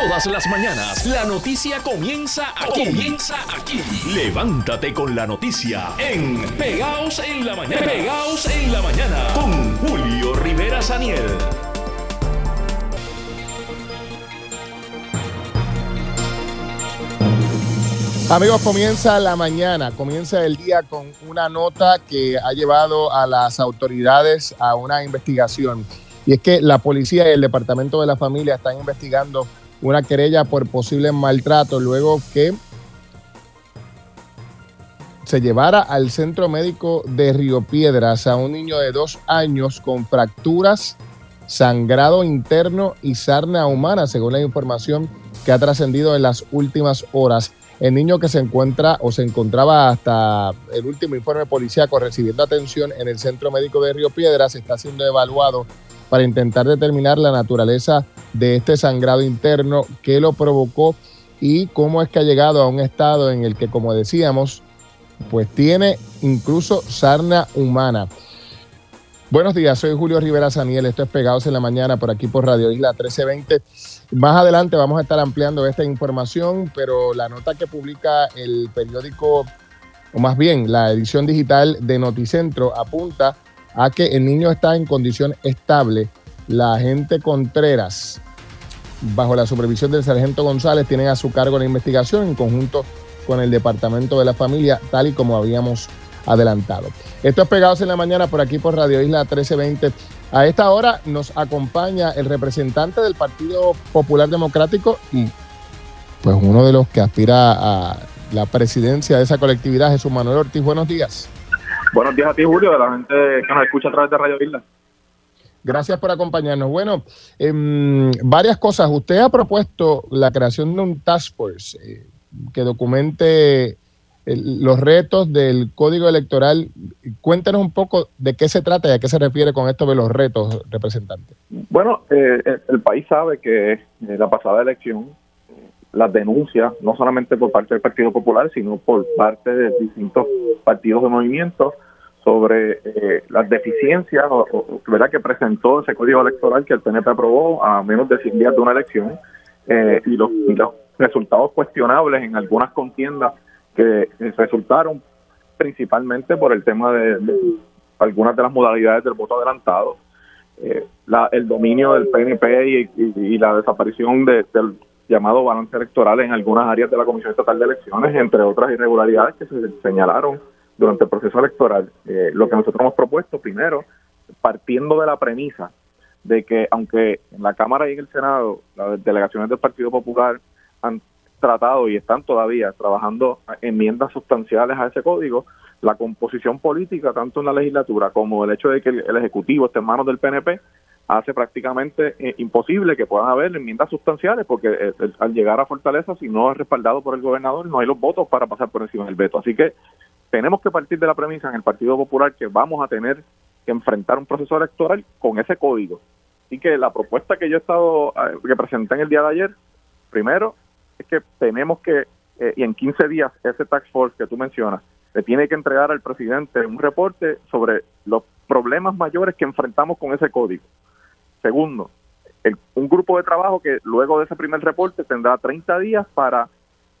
Todas las mañanas, la noticia comienza aquí. Comienza aquí. Levántate con la noticia en Pegaos en la Mañana. Pegaos en la Mañana con Julio Rivera Saniel. Amigos, comienza la mañana, comienza el día con una nota que ha llevado a las autoridades a una investigación. Y es que la policía y el Departamento de la Familia están investigando una querella por posible maltrato luego que se llevara al centro médico de Río Piedras a un niño de dos años con fracturas, sangrado interno y sarna humana, según la información que ha trascendido en las últimas horas. El niño que se encuentra o se encontraba hasta el último informe policíaco recibiendo atención en el Centro Médico de Río Piedras está siendo evaluado para intentar determinar la naturaleza de este sangrado interno, qué lo provocó y cómo es que ha llegado a un estado en el que, como decíamos, pues tiene incluso sarna humana. Buenos días, soy Julio Rivera Saniel, esto es Pegados en la Mañana por aquí por Radio Isla 1320. Más adelante vamos a estar ampliando esta información, pero la nota que publica el periódico, o más bien la edición digital de Noticentro, apunta a que el niño está en condición estable. La agente Contreras, bajo la supervisión del sargento González, tienen a su cargo la investigación en conjunto con el Departamento de la Familia, tal y como habíamos adelantado. Esto es Pegados en la Mañana por aquí por Radio Isla 1320. A esta hora nos acompaña el representante del Partido Popular Democrático y pues uno de los que aspira a la presidencia de esa colectividad, Jesús Manuel Ortiz. Buenos días. Buenos días a ti, Julio, de la gente que nos escucha a través de Radio Isla. Gracias por acompañarnos. Bueno, em, varias cosas. Usted ha propuesto la creación de un task force eh, que documente los retos del código electoral. Cuéntenos un poco de qué se trata y a qué se refiere con esto de los retos, representante. Bueno, eh, el país sabe que eh, la pasada elección, las denuncias, no solamente por parte del Partido Popular, sino por parte de distintos partidos de movimientos, sobre eh, las deficiencias o, que presentó ese código electoral que el PNP aprobó a menos de 100 días de una elección y los, y los resultados cuestionables en algunas contiendas que resultaron principalmente por el tema de, algunas de las modalidades del voto adelantado, eh, el dominio del PNP y, la desaparición del llamado balance electoral en algunas áreas de la Comisión Estatal de Elecciones, entre otras irregularidades que se señalaron durante el proceso electoral. Eh, lo que nosotros hemos propuesto, primero, partiendo de la premisa de que aunque en la Cámara y en el Senado las delegaciones del Partido Popular han tratado y están todavía trabajando enmiendas sustanciales a ese código, la composición política, tanto en la legislatura como el hecho de que el, Ejecutivo esté en manos del PNP, hace prácticamente eh, imposible que puedan haber enmiendas sustanciales, porque eh, al llegar a Fortaleza, si no es respaldado por el gobernador, no hay los votos para pasar por encima del veto. Así que tenemos que partir de la premisa en el Partido Popular que vamos a tener que enfrentar un proceso electoral con ese código. Así que la propuesta que yo he estado, eh, que presenté en el día de ayer, primero, es que tenemos que, y en 15 días, ese tax force que tú mencionas, le tiene que entregar al presidente un reporte sobre los problemas mayores que enfrentamos con ese código. Segundo, un grupo de trabajo que luego de ese primer reporte tendrá 30 días para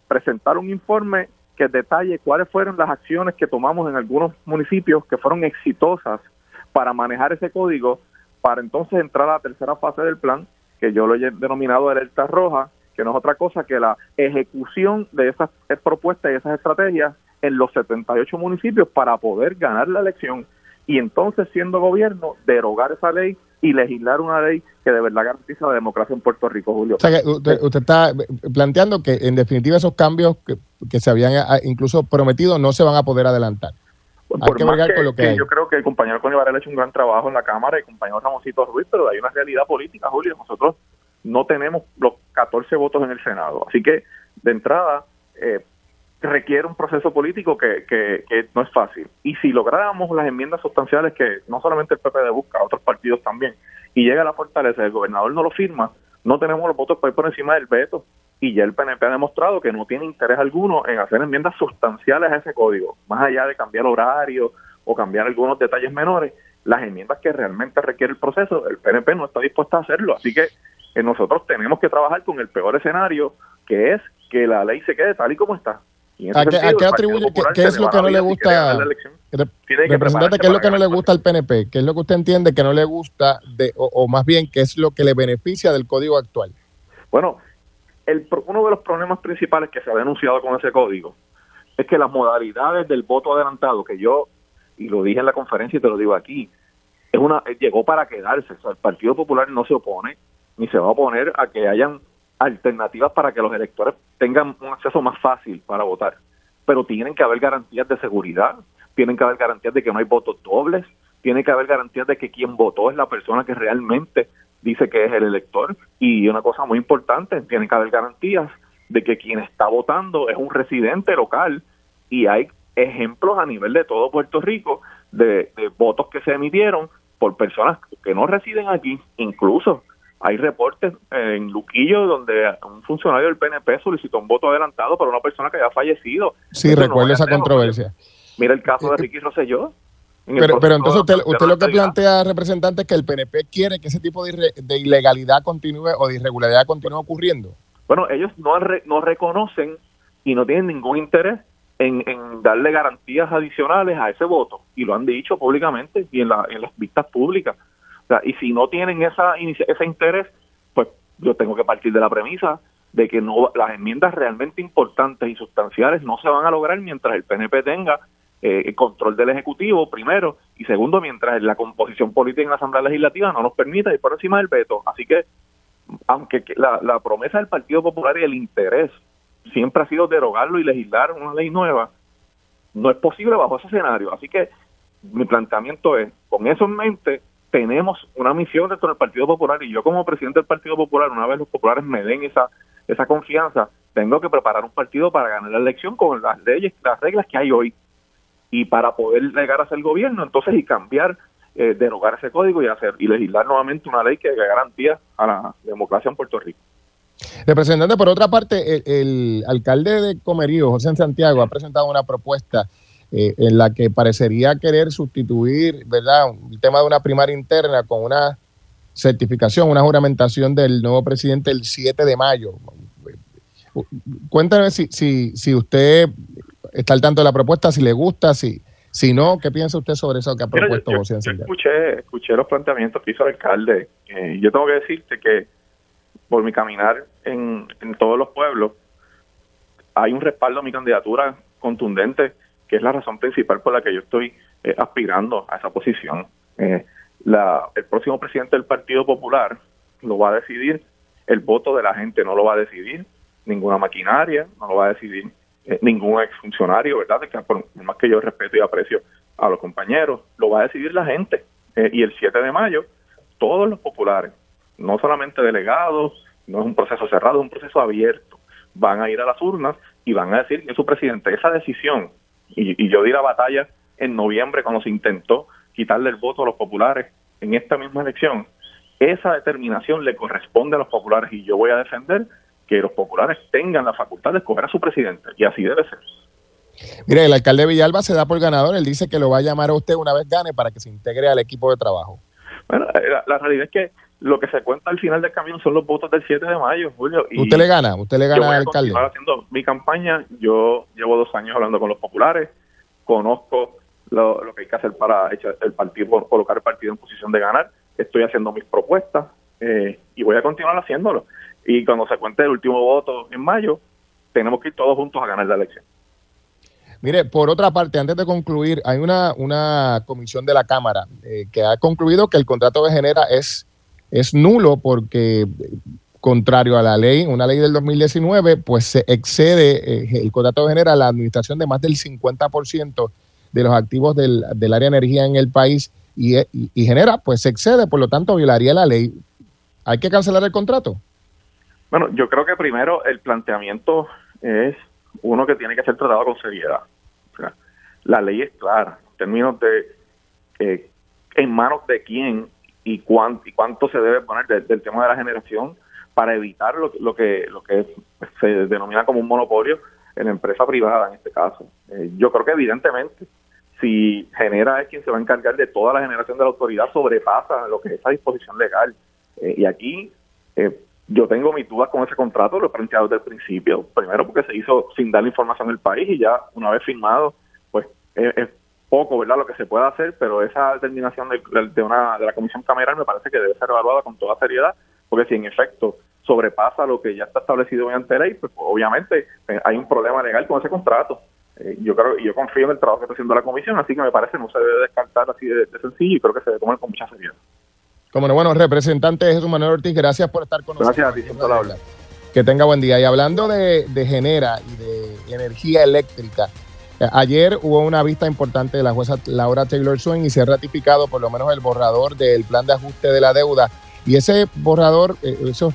presentar un informe que detalle cuáles fueron las acciones que tomamos en algunos municipios que fueron exitosas para manejar ese código, para entonces entrar a la tercera fase del plan, que yo lo he denominado alerta roja, que no es otra cosa que la ejecución de esas propuestas y esas estrategias en los 78 municipios para poder ganar la elección y entonces siendo gobierno derogar esa ley y legislar una ley que de verdad garantiza la democracia en Puerto Rico, Julio. O sea que usted, está planteando que en definitiva esos cambios que, se habían ah, incluso prometido no se van a poder adelantar. hay que, más con lo que, Yo creo que el compañero Connie ha hecho un gran trabajo en la Cámara y el compañero Ramoncito Ruiz, pero hay una realidad política, Julio. Nosotros no tenemos los 14 votos en el Senado. Así que, de entrada, eh, requiere un proceso político que, que, no es fácil. Y si lográramos las enmiendas sustanciales que no solamente el PPD busca, otros partidos también, y llega a la fortaleza, el gobernador no lo firma, no tenemos los votos para ir por encima del veto. Y ya el PNP ha demostrado que no tiene interés alguno en hacer enmiendas sustanciales a ese código, más allá de cambiar horario o cambiar algunos detalles menores, las enmiendas que realmente requiere el proceso, el PNP no está dispuesto a hacerlo. Así que eh, nosotros tenemos que trabajar con el peor escenario, que es que la ley se quede tal y como está. ¿A, qué, atribuye, qué, es lo que no le gusta, representante, qué es lo que no le gusta al PNP? ¿Qué es lo que usted entiende que no le gusta, de, o, más bien, qué es lo que le beneficia del código actual? Bueno, el, uno de los problemas principales que se ha denunciado con ese código es que las modalidades del voto adelantado, que yo, y lo dije en la conferencia y te lo digo aquí, es una llegó para quedarse. O sea, el Partido Popular no se opone, ni se va a oponer a que hayan alternativas para que los electores tengan un acceso más fácil para votar. Pero tienen que haber garantías de seguridad, tienen que haber garantías de que no hay votos dobles, tiene que haber garantías de que quien votó es la persona que realmente dice que es el elector. Y una cosa muy importante, tienen que haber garantías de que quien está votando es un residente local y hay ejemplos a nivel de todo Puerto Rico de, de votos que se emitieron por personas que no residen aquí, incluso hay reportes en Luquillo donde un funcionario del PNP solicitó un voto adelantado para una persona que había fallecido. Sí, recuerdo esa controversia. Mira el caso de Ricky Rosselló. Pero, pero entonces usted, usted lo que plantea, representante, es que el PNP quiere que ese tipo de, de ilegalidad continúe o de irregularidad continúe ocurriendo. Bueno, ellos no, no reconocen y no tienen ningún interés en, en, darle garantías adicionales a ese voto y lo han dicho públicamente y en, la, en las vistas públicas y si no tienen esa ese interés, pues yo tengo que partir de la premisa de que no las enmiendas realmente importantes y sustanciales no se van a lograr mientras el PNP tenga eh, el control del Ejecutivo, primero, y segundo, mientras la composición política en la Asamblea Legislativa no nos permita ir por encima del veto. Así que, aunque la, la promesa del Partido Popular y el interés siempre ha sido derogarlo y legislar una ley nueva, no es posible bajo ese escenario. Así que mi planteamiento es, con eso en mente, tenemos una misión dentro del Partido Popular y yo como presidente del Partido Popular, una vez los populares me den esa, esa confianza, tengo que preparar un partido para ganar la elección con las leyes, las reglas que hay hoy y para poder llegar a ser gobierno, entonces y cambiar, eh, derogar ese código y hacer y legislar nuevamente una ley que garantía a la democracia en Puerto Rico. Representante, por otra parte, el, el alcalde de Comerío, José Santiago, ha presentado una propuesta eh, en la que parecería querer sustituir, ¿verdad?, el tema de una primaria interna con una certificación, una juramentación del nuevo presidente el 7 de mayo. Cuéntame si, si, si usted está al tanto de la propuesta, si le gusta, si, si no, ¿qué piensa usted sobre eso que ha propuesto José escuché, escuché los planteamientos que hizo el alcalde. Eh, yo tengo que decirte que por mi caminar en, en todos los pueblos, hay un respaldo a mi candidatura contundente que es la razón principal por la que yo estoy eh, aspirando a esa posición. Eh, la, el próximo presidente del Partido Popular lo va a decidir el voto de la gente, no lo va a decidir ninguna maquinaria, no lo va a decidir eh, ningún exfuncionario, ¿verdad? Que por más que yo respeto y aprecio a los compañeros, lo va a decidir la gente. y el 7 de mayo, todos los populares, no solamente delegados, no es un proceso cerrado, es un proceso abierto, van a ir a las urnas y van a decir que su presidente, esa decisión y, yo di la batalla en noviembre cuando se intentó quitarle el voto a los populares en esta misma elección. Esa determinación le corresponde a los populares y yo voy a defender que los populares tengan la facultad de escoger a su presidente y así debe ser. Mire, el alcalde Villalba se da por ganador, él dice que lo va a llamar a usted una vez gane para que se integre al equipo de trabajo. Bueno, eh, la, realidad es que lo que se cuenta al final del camino son los votos del 7 de mayo, Julio. Y ¿Usted le gana? ¿Usted le gana al alcalde? haciendo mi campaña. Yo llevo dos años hablando con los populares. Conozco lo, que hay que hacer para echar el partido, colocar el partido en posición de ganar. Estoy haciendo mis propuestas eh, y voy a continuar haciéndolo. Y cuando se cuente el último voto en mayo, tenemos que ir todos juntos a ganar la elección. Mire, por otra parte, antes de concluir, hay una, una comisión de la Cámara eh, que ha concluido que el contrato de Genera es es nulo porque contrario a la ley, una ley del 2019, pues se excede, eh, el contrato genera la administración de más del 50% de los activos del, área de energía en el país y, y, genera, pues se excede, por lo tanto violaría la ley. ¿Hay que cancelar el contrato? Bueno, yo creo que primero el planteamiento es uno que tiene que ser tratado con seriedad. la ley es clara, en términos de eh, en manos de quién y cuánto, y cuánto se debe poner del, tema de la generación para evitar lo, lo, que lo que se denomina como un monopolio en la empresa privada en este caso. Eh, yo creo que evidentemente si genera es quien se va a encargar de toda la generación de la autoridad sobrepasa lo que es esa disposición legal. Eh, y aquí, eh, yo tengo mis dudas con ese contrato, lo he planteado desde el principio. Primero porque se hizo sin dar información al país y ya una vez firmado, pues es, poco, ¿verdad? Lo que se puede hacer, pero esa determinación de, de, una, de la comisión cameral me parece que debe ser evaluada con toda seriedad, porque si en efecto sobrepasa lo que ya está establecido mediante ley, pues obviamente eh, hay un problema legal con ese contrato. Eh, yo creo y yo confío en el trabajo que está haciendo la comisión, así que me parece no se debe descartar así de, sencillo y creo que se debe tomar con mucha seriedad. Como no, bueno, representante Jesús Manuel Ortiz, gracias por estar con nosotros. Gracias a ti, Que tenga buen día. Y hablando de, de Genera y de energía eléctrica, ayer hubo una vista importante de la jueza Laura Taylor Swain y se ha ratificado por lo menos el borrador del plan de ajuste de la deuda. Y ese borrador, eh, esos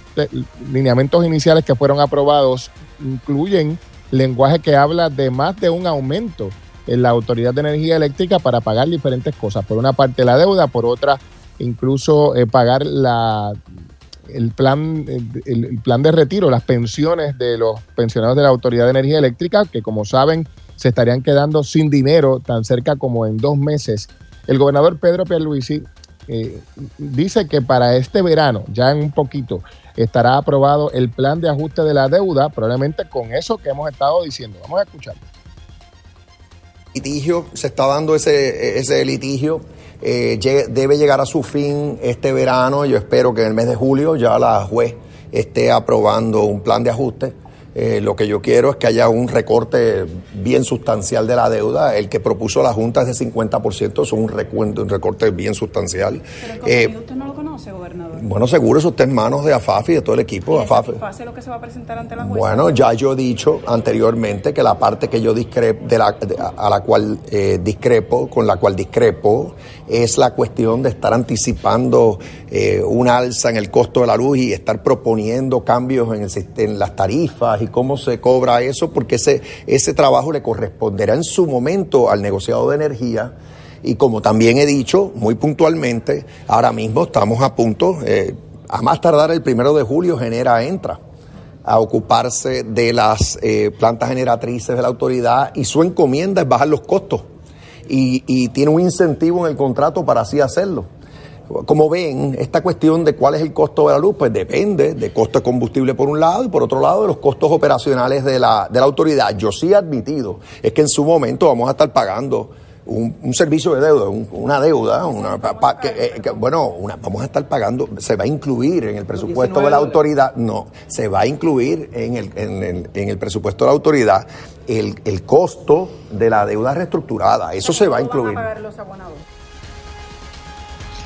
lineamientos iniciales que fueron aprobados, incluyen lenguaje que habla de más de un aumento en la Autoridad de Energía Eléctrica para pagar diferentes cosas. Por una parte la deuda, por otra incluso eh, pagar la, el, plan, el, plan de retiro, las pensiones de los pensionados de la Autoridad de Energía Eléctrica, que como saben se estarían quedando sin dinero tan cerca como en dos meses. El gobernador Pedro Pierluisi eh, dice que para este verano, ya en un poquito, estará aprobado el plan de ajuste de la deuda, probablemente con eso que hemos estado diciendo. Vamos a escuchar. Litigio, se está dando ese, ese litigio eh, debe llegar a su fin este verano. Yo espero que en el mes de julio ya la juez esté aprobando un plan de ajuste eh, lo que yo quiero es que haya un recorte bien sustancial de la deuda. El que propuso la Junta es de 50%, es un, un recorte bien sustancial. Pero eh, usted no lo conoce, gobernador. Bueno, seguro eso está en manos de AFAFI, de todo el equipo. ¿Y AFAFI. lo que se va a presentar ante la jueza? Bueno, ya yo he dicho anteriormente que la parte que yo discrepo, de la, a la cual eh, discrepo, con la cual discrepo, es la cuestión de estar anticipando eh, un alza en el costo de la luz y estar proponiendo cambios en, el, en las tarifas y cómo se cobra eso, porque ese, ese trabajo le corresponderá en su momento al negociado de energía. Y como también he dicho muy puntualmente, ahora mismo estamos a punto, eh, a más tardar el primero de julio, Genera entra a ocuparse de las eh, plantas generatrices de la autoridad y su encomienda es bajar los costos y, y tiene un incentivo en el contrato para así hacerlo. Como ven, esta cuestión de cuál es el costo de la luz, pues depende del costo de combustible por un lado y por otro lado de los costos operacionales de la, de la autoridad. Yo sí he admitido, es que en su momento vamos a estar pagando un, servicio de deuda, una deuda, una, eh, que, bueno, una, vamos a estar pagando, se va a incluir en el presupuesto de la autoridad, no, se va a incluir en el, en el, en el presupuesto de la autoridad el, el costo de la deuda reestructurada, eso se va a incluir. los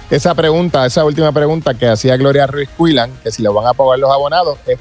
esa pregunta, esa última pregunta que hacía Gloria Ruiz Cuilan, que si lo van a pagar los abonados, es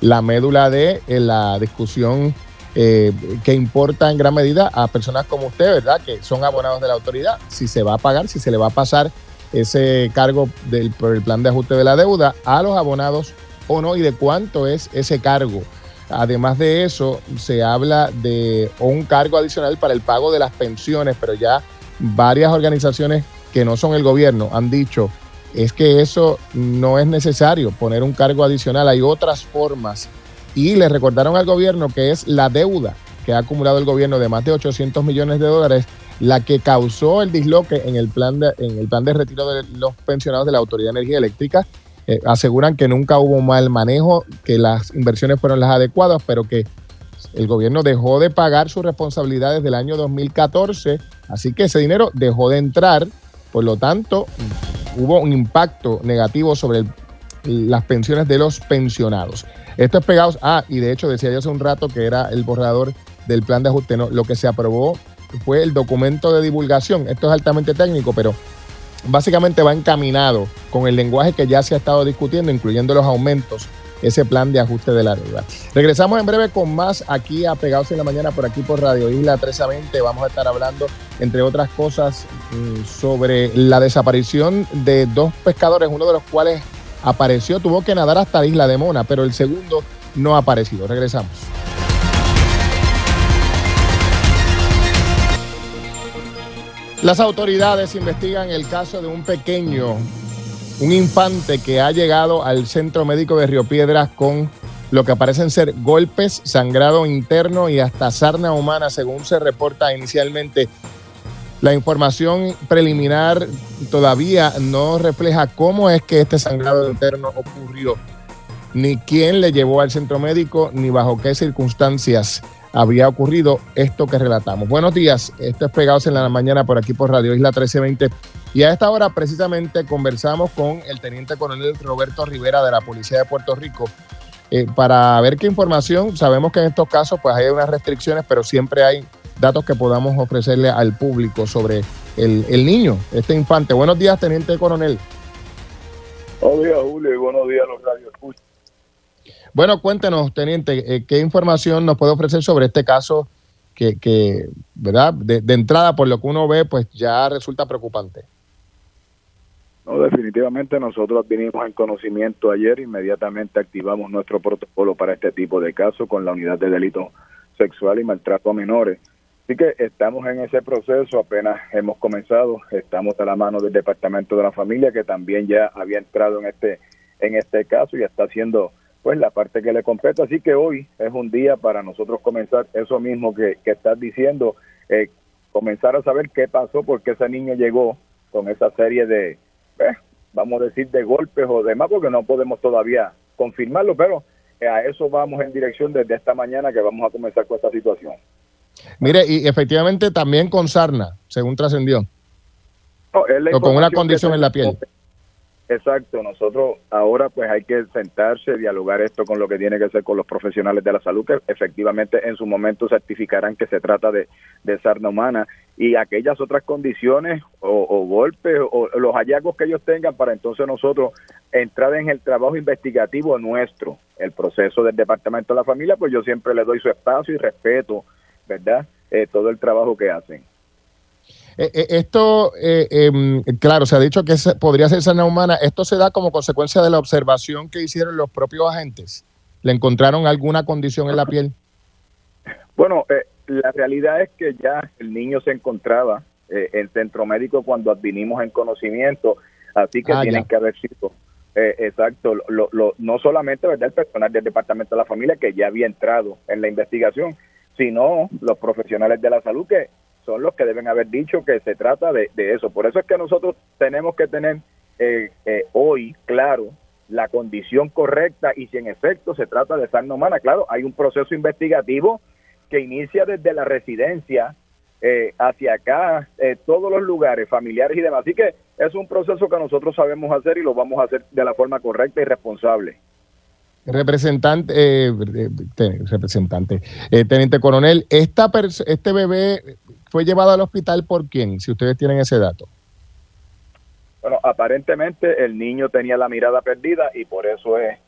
la médula de eh, la discusión eh, que importa en gran medida a personas como usted, ¿verdad? Que son abonados de la autoridad, si se va a pagar, si se le va a pasar ese cargo del, por el plan de ajuste de la deuda a los abonados o no y de cuánto es ese cargo. Además de eso, se habla de un cargo adicional para el pago de las pensiones, pero ya varias organizaciones que no son el gobierno han dicho es que eso no es necesario poner un cargo adicional, hay otras formas. Y le recordaron al gobierno que es la deuda que ha acumulado el gobierno de más de 800 millones de dólares la que causó el disloque en el plan de, en el plan de retiro de los pensionados de la Autoridad de Energía Eléctrica. Eh, aseguran que nunca hubo mal manejo, que las inversiones fueron las adecuadas, pero que el gobierno dejó de pagar sus responsabilidades del año 2014, así que ese dinero dejó de entrar por lo tanto, hubo un impacto negativo sobre las pensiones de los pensionados. Esto es pegados. Ah, y de hecho decía yo hace un rato que era el borrador del plan de ajuste. No, lo que se aprobó fue el documento de divulgación. Esto es altamente técnico, pero básicamente va encaminado con el lenguaje que ya se ha estado discutiendo, incluyendo los aumentos ese plan de ajuste de la deuda. Regresamos en breve con más aquí a Pegados en la Mañana por aquí por Radio Isla 1320. Vamos a estar hablando, entre otras cosas, mm, sobre la desaparición de dos pescadores, uno de los cuales apareció, tuvo que nadar hasta la isla de Mona, pero el segundo no ha aparecido. Regresamos. Las autoridades investigan el caso de un pequeño un infante que ha llegado al centro médico de Río Piedras con lo que parecen ser golpes, sangrado interno y hasta sarna humana, según se reporta inicialmente. La información preliminar todavía no refleja cómo es que este sangrado interno ocurrió. ni quién le llevó al centro médico, ni bajo qué circunstancias había ocurrido esto que relatamos. Buenos días, esto es Pegados en la Mañana por aquí por Radio Isla 1320. Y a esta hora precisamente conversamos con el teniente coronel Roberto Rivera de la Policía de Puerto Rico eh, para ver qué información, sabemos que en estos casos pues hay unas restricciones, pero siempre hay datos que podamos ofrecerle al público sobre el, el niño, este infante. Buenos días, teniente coronel. Buenos días, Julio, y buenos días a los radios. Bueno, cuéntenos, teniente, eh, ¿qué información nos puede ofrecer sobre este caso que, que ¿verdad? De, de, entrada, por lo que uno ve, pues ya resulta preocupante? No, definitivamente nosotros vinimos en conocimiento ayer, inmediatamente activamos nuestro protocolo para este tipo de casos con la unidad de delito sexual y maltrato a menores. Así que estamos en ese proceso, apenas hemos comenzado, estamos a la mano del Departamento de la Familia, que también ya había entrado en este, en este caso y está haciendo pues la parte que le compete. Así que hoy es un día para nosotros comenzar eso mismo que, que estás diciendo, eh, comenzar a saber qué pasó, porque ese niño llegó con esa serie de, eh, vamos a decir, de golpes o demás, porque no podemos todavía confirmarlo, pero eh, a eso vamos en dirección desde esta mañana que vamos a comenzar con esta situación. Mire, y efectivamente también con sarna, según trascendió. No, o con una condición en la piel. Exacto, nosotros ahora pues hay que sentarse, dialogar esto con lo que tiene que ser con los profesionales de la salud, que efectivamente en su momento certificarán que se trata de, de sarna humana y aquellas otras condiciones o, o golpes o, o los hallazgos que ellos tengan para entonces nosotros entrar en el trabajo investigativo nuestro, el proceso del Departamento de la Familia, pues yo siempre le doy su espacio y respeto, ¿verdad? Eh, todo el trabajo que hacen. Eh, eh, esto, eh, eh, claro, se ha dicho que podría ser sana humana. ¿Esto se da como consecuencia de la observación que hicieron los propios agentes? ¿Le encontraron alguna condición en la piel? Bueno, eh, la realidad es que ya el niño se encontraba eh, en centro médico cuando advinimos en conocimiento, así que Ah, tienen ya. que haber sido. eh, exacto, lo, lo- no solamente verdad el personal del Departamento de la Familia que ya había entrado en la investigación, sino los profesionales de la salud que son los que deben haber dicho que se trata de, de eso. Por eso es que nosotros tenemos que tener eh, eh, hoy claro la condición correcta y si en efecto se trata de sarna humana. Claro, hay un proceso investigativo que inicia desde la residencia eh, hacia acá, eh, todos los lugares familiares y demás. Así que es un proceso que nosotros sabemos hacer y lo vamos a hacer de la forma correcta y responsable. Representante, eh, te- representante, eh, teniente coronel, esta este bebé fue llevado al hospital por quién, si ustedes tienen ese dato. Bueno, aparentemente el niño tenía la mirada perdida y por eso es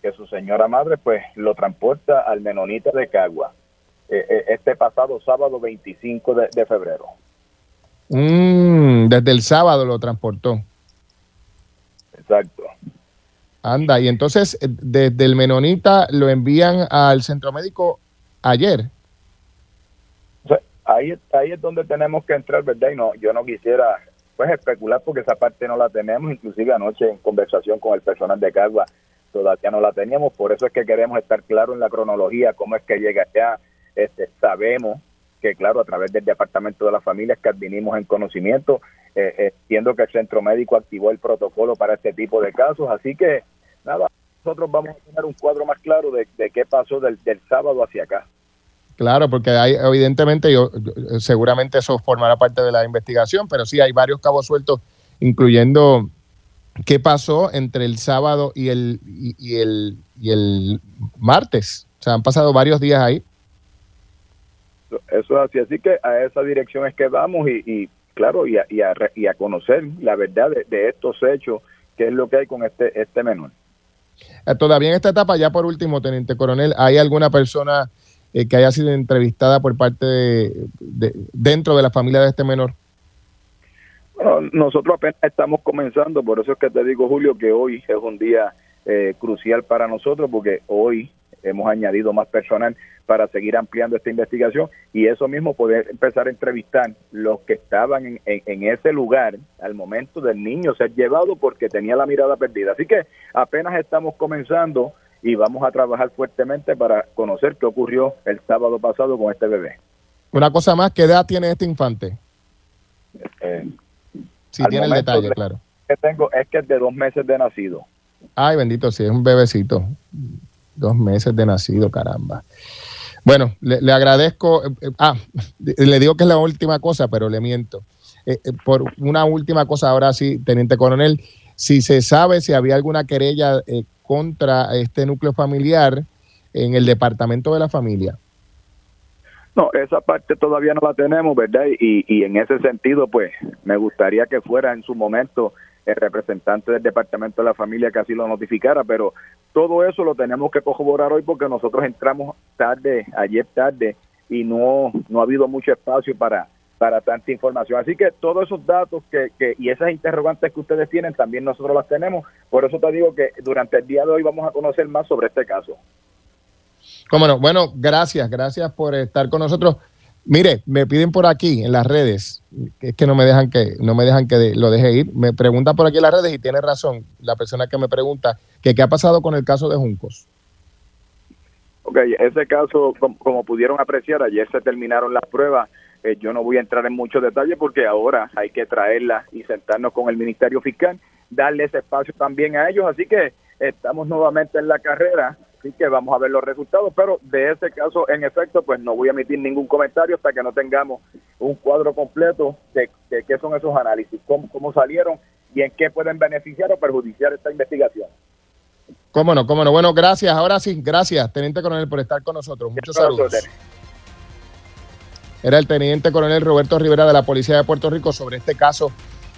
que su señora madre pues lo transporta al Menonita de Cagua este pasado sábado 25 de, de febrero. Mm, desde el sábado lo transportó. Exacto. Anda, y entonces eh, desde el Menonita lo envían al centro médico ayer. Ahí, ahí es donde tenemos que entrar, ¿verdad? Y no, yo no quisiera pues especular porque esa parte no la tenemos, inclusive anoche en conversación con el personal de Cagua todavía no la teníamos, por eso es que queremos estar claro en la cronología, cómo es que llega allá, este, sabemos que claro, a través del Departamento de la Familia es que advinimos en conocimiento, eh, eh, entiendo que el centro médico activó el protocolo para este tipo de casos, así que nada, nosotros vamos a tener un cuadro más claro de, qué pasó del, del sábado hacia acá. Claro, porque hay, evidentemente, yo, seguramente eso formará parte de la investigación, pero sí hay varios cabos sueltos, incluyendo qué pasó entre el sábado y el, y el, y el martes. O sea, han pasado varios días ahí. Eso es así, así que a esa dirección es que vamos y, y claro, y a, y, a, y a conocer la verdad de, de estos hechos, qué es lo que hay con este, este menor. Eh, Todavía en esta etapa, ya por último, Teniente Coronel, ¿hay alguna persona eh, que haya sido entrevistada por parte de, de- dentro de la familia de este menor? Bueno, nosotros apenas estamos comenzando, por eso es que te digo, Julio, que hoy es un día eh, crucial para nosotros, porque hoy hemos añadido más personal para seguir ampliando esta investigación y eso mismo poder empezar a entrevistar los que estaban en, en- en ese lugar al momento del niño ser llevado porque tenía la mirada perdida. Así que apenas estamos comenzando y vamos a trabajar fuertemente para conocer qué ocurrió el sábado pasado con este bebé. Una cosa más, ¿qué edad tiene este infante? Eh, Si Al tiene el detalle, de- claro. que tengo es que es de dos meses de nacido. Ay, bendito, sí, es un bebecito. Dos meses de nacido, caramba. Bueno, le, agradezco. Eh, eh, ah, le digo que es la última cosa, pero le miento. Eh, por una última cosa, ahora sí, teniente coronel, si se sabe si había alguna querella contra este núcleo familiar en el departamento de la familia. No, esa parte todavía no la tenemos, ¿verdad? Y, y en ese sentido, pues, me gustaría que fuera en su momento el representante del Departamento de la Familia que así lo notificara, pero todo eso lo tenemos que corroborar hoy porque nosotros entramos tarde, ayer tarde, y no, no ha habido mucho espacio para, para tanta información. Así que todos esos datos que, que, y esas interrogantes que ustedes tienen, también nosotros las tenemos. Por eso te digo que durante el día de hoy vamos a conocer más sobre este caso. Cómo no. Bueno, gracias, gracias por estar con nosotros. Mire, me piden por aquí en las redes, es que no me dejan que no me dejan que lo deje ir. Me pregunta por aquí en las redes y tiene razón la persona que me pregunta que qué ha pasado con el caso de Juncos. Ok, ese caso, como, pudieron apreciar, ayer se terminaron las pruebas. Eh, yo no voy a entrar en muchos detalles porque ahora hay que traerla y sentarnos con el Ministerio Fiscal, darle ese espacio también a ellos. Así que estamos nuevamente en la carrera Así que vamos a ver los resultados, pero de ese caso, en efecto, pues no voy a emitir ningún comentario hasta que no tengamos un cuadro completo de, qué son esos análisis, cómo, salieron y en qué pueden beneficiar o perjudicar esta investigación. Cómo no, cómo no. Bueno, gracias. Ahora sí, gracias, Teniente Coronel, por estar con nosotros. Muchos saludos. Era el Teniente Coronel Roberto Rivera de la Policía de Puerto Rico sobre este caso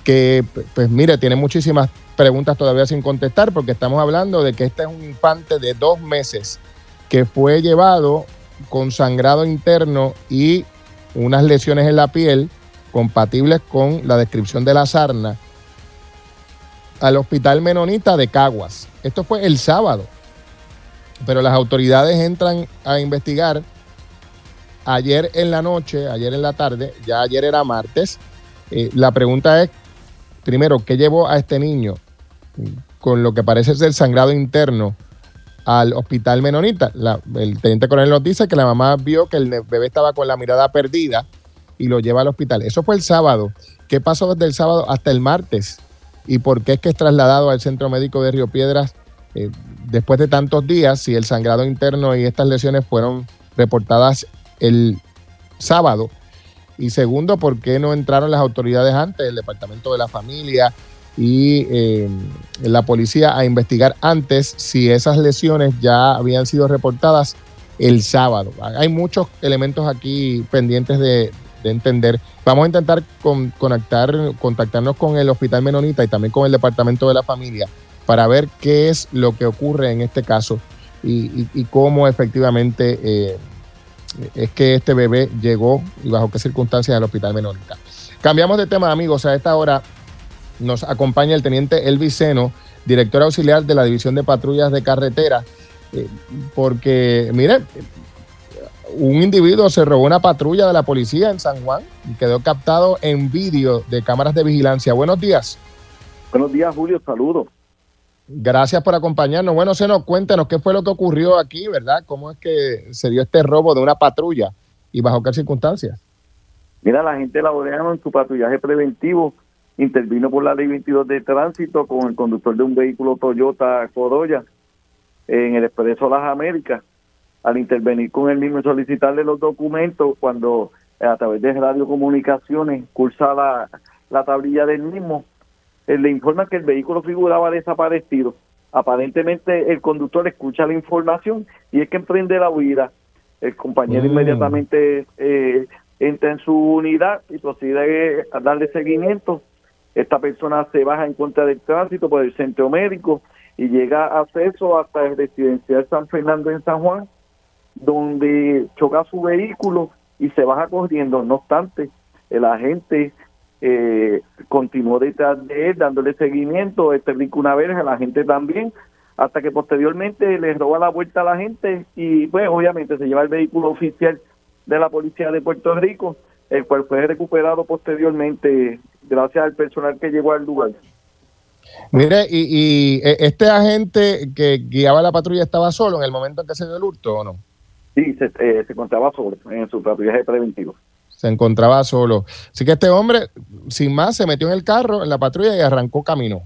que, pues mire, tiene muchísimas preguntas todavía sin contestar porque estamos hablando de que este es un infante de dos meses que fue llevado con sangrado interno y unas lesiones en la piel compatibles con la descripción de la sarna al hospital menonita de Caguas. Esto fue el sábado, pero las autoridades entran a investigar ayer en la noche, ayer en la tarde, ya ayer era martes. Eh, la pregunta es, primero, ¿qué llevó a este niño con lo que parece ser sangrado interno al hospital menonita? el teniente coronel nos dice que la mamá vio que el bebé estaba con la mirada perdida y lo lleva al hospital. Eso fue el sábado. ¿Qué pasó desde el sábado hasta el martes? ¿Y por qué es que es trasladado al centro médico de Río Piedras eh, después de tantos días si el sangrado interno y estas lesiones fueron reportadas el sábado? Y segundo, ¿por qué no entraron las autoridades antes, el Departamento de la Familia y eh, la policía a investigar antes si esas lesiones ya habían sido reportadas el sábado? Hay muchos elementos aquí pendientes de, entender. Vamos a intentar conectar, contactarnos con el Hospital Menonita y también con el Departamento de la Familia para ver qué es lo que ocurre en este caso y, cómo efectivamente... Eh, es que este bebé llegó y bajo qué circunstancias al hospital Menonita. Cambiamos de tema, amigos. A esta hora nos acompaña el teniente Elvis Seno, director auxiliar de la División de Patrullas de Carretera, eh, porque, mire, un individuo se robó una patrulla de la policía en San Juan y quedó captado en vídeo de cámaras de vigilancia. Buenos días. Buenos días, Julio. Saludos. Gracias por acompañarnos. Bueno, Seno, cuéntanos qué fue lo que ocurrió aquí, ¿verdad? ¿Cómo es que se dio este robo de una patrulla y bajo qué circunstancias? Mira, la gente laboreando en su patrullaje preventivo intervino por la ley 22 de tránsito con el conductor de un vehículo Toyota Corolla en el Expreso Las Américas. Al intervenir con el mismo y solicitarle los documentos, cuando a través de radiocomunicaciones cursa la, la tablilla del mismo, eh, le informa que el vehículo figuraba desaparecido. Aparentemente el conductor escucha la información y es que emprende la huida. El compañero mm. inmediatamente eh, entra en su unidad y procede a darle seguimiento. Esta persona se baja en contra del tránsito por el centro médico y llega a acceso hasta el residencial San Fernando en San Juan, donde choca su vehículo y se baja corriendo. No obstante, el agente eh, continuó detrás de él dándole seguimiento, este brinco una a la gente también, hasta que posteriormente le roba la vuelta a la gente y pues obviamente se lleva el vehículo oficial de la policía de Puerto Rico, el cual fue recuperado posteriormente gracias al personal que llegó al lugar. Mire, y, e, este agente que guiaba la patrulla estaba solo en el momento en que se dio el hurto o no? Sí, se, eh, se encontraba solo en su patrullaje preventivo se encontraba solo. Así que este hombre, sin más, se metió en el carro, en la patrulla y arrancó camino.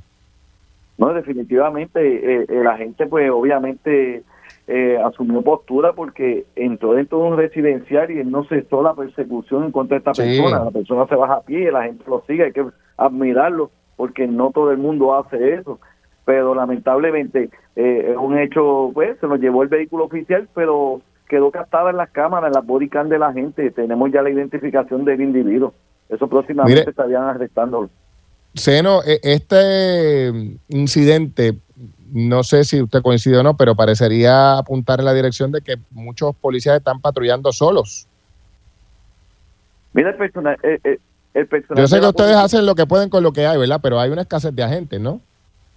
No, definitivamente eh, la gente pues obviamente eh, asumió postura porque entró dentro de un residencial y él no cesó la persecución en contra de esta Sí. persona. La persona se baja a pie, la gente lo sigue, hay que admirarlo porque no todo el mundo hace eso. Pero lamentablemente eh, es un hecho, pues se nos llevó el vehículo oficial, pero quedó captada en las cámaras, en las body cam de la gente. Tenemos ya la identificación del individuo. Eso próximamente Mire. estarían arrestándolo. Seno, e- este incidente, no sé si usted coincide o no, pero parecería apuntar en la dirección de que muchos policías están patrullando solos. Mira el personal, eh, eh, el personal Yo sé que ustedes policía- hacen lo que pueden con lo que hay, ¿verdad? Pero hay una escasez de agentes, ¿no?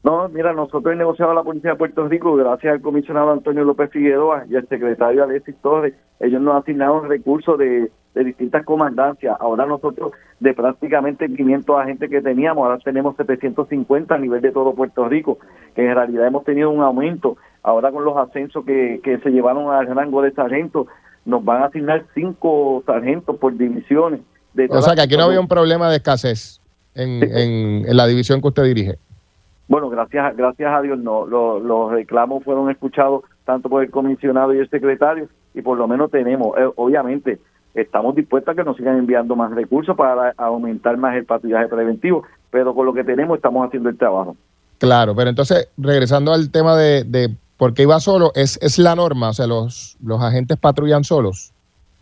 No, mira, nosotros hemos negociado a la Policía de Puerto Rico, gracias al comisionado Antonio López Figueroa y al secretario Alexis Torres, ellos nos asignaron recursos de, de distintas comandancias. Ahora nosotros, de prácticamente 500 agentes que teníamos, ahora tenemos 750 a nivel de todo Puerto Rico, que en realidad hemos tenido un aumento. Ahora con los ascensos que, que se llevaron al rango de sargento, nos van a asignar cinco sargentos por divisiones. De O sea que aquí no había un problema de escasez en, en- en la división que usted dirige. Bueno, gracias, gracias a Dios no. Los, los reclamos fueron escuchados tanto por el comisionado y el secretario y por lo menos tenemos, eh, obviamente, estamos dispuestos a que nos sigan enviando más recursos para aumentar más el patrullaje preventivo, pero con lo que tenemos estamos haciendo el trabajo. Claro, pero entonces, regresando al tema de, de por qué iba solo, es, es la norma, o sea, los, los agentes patrullan solos.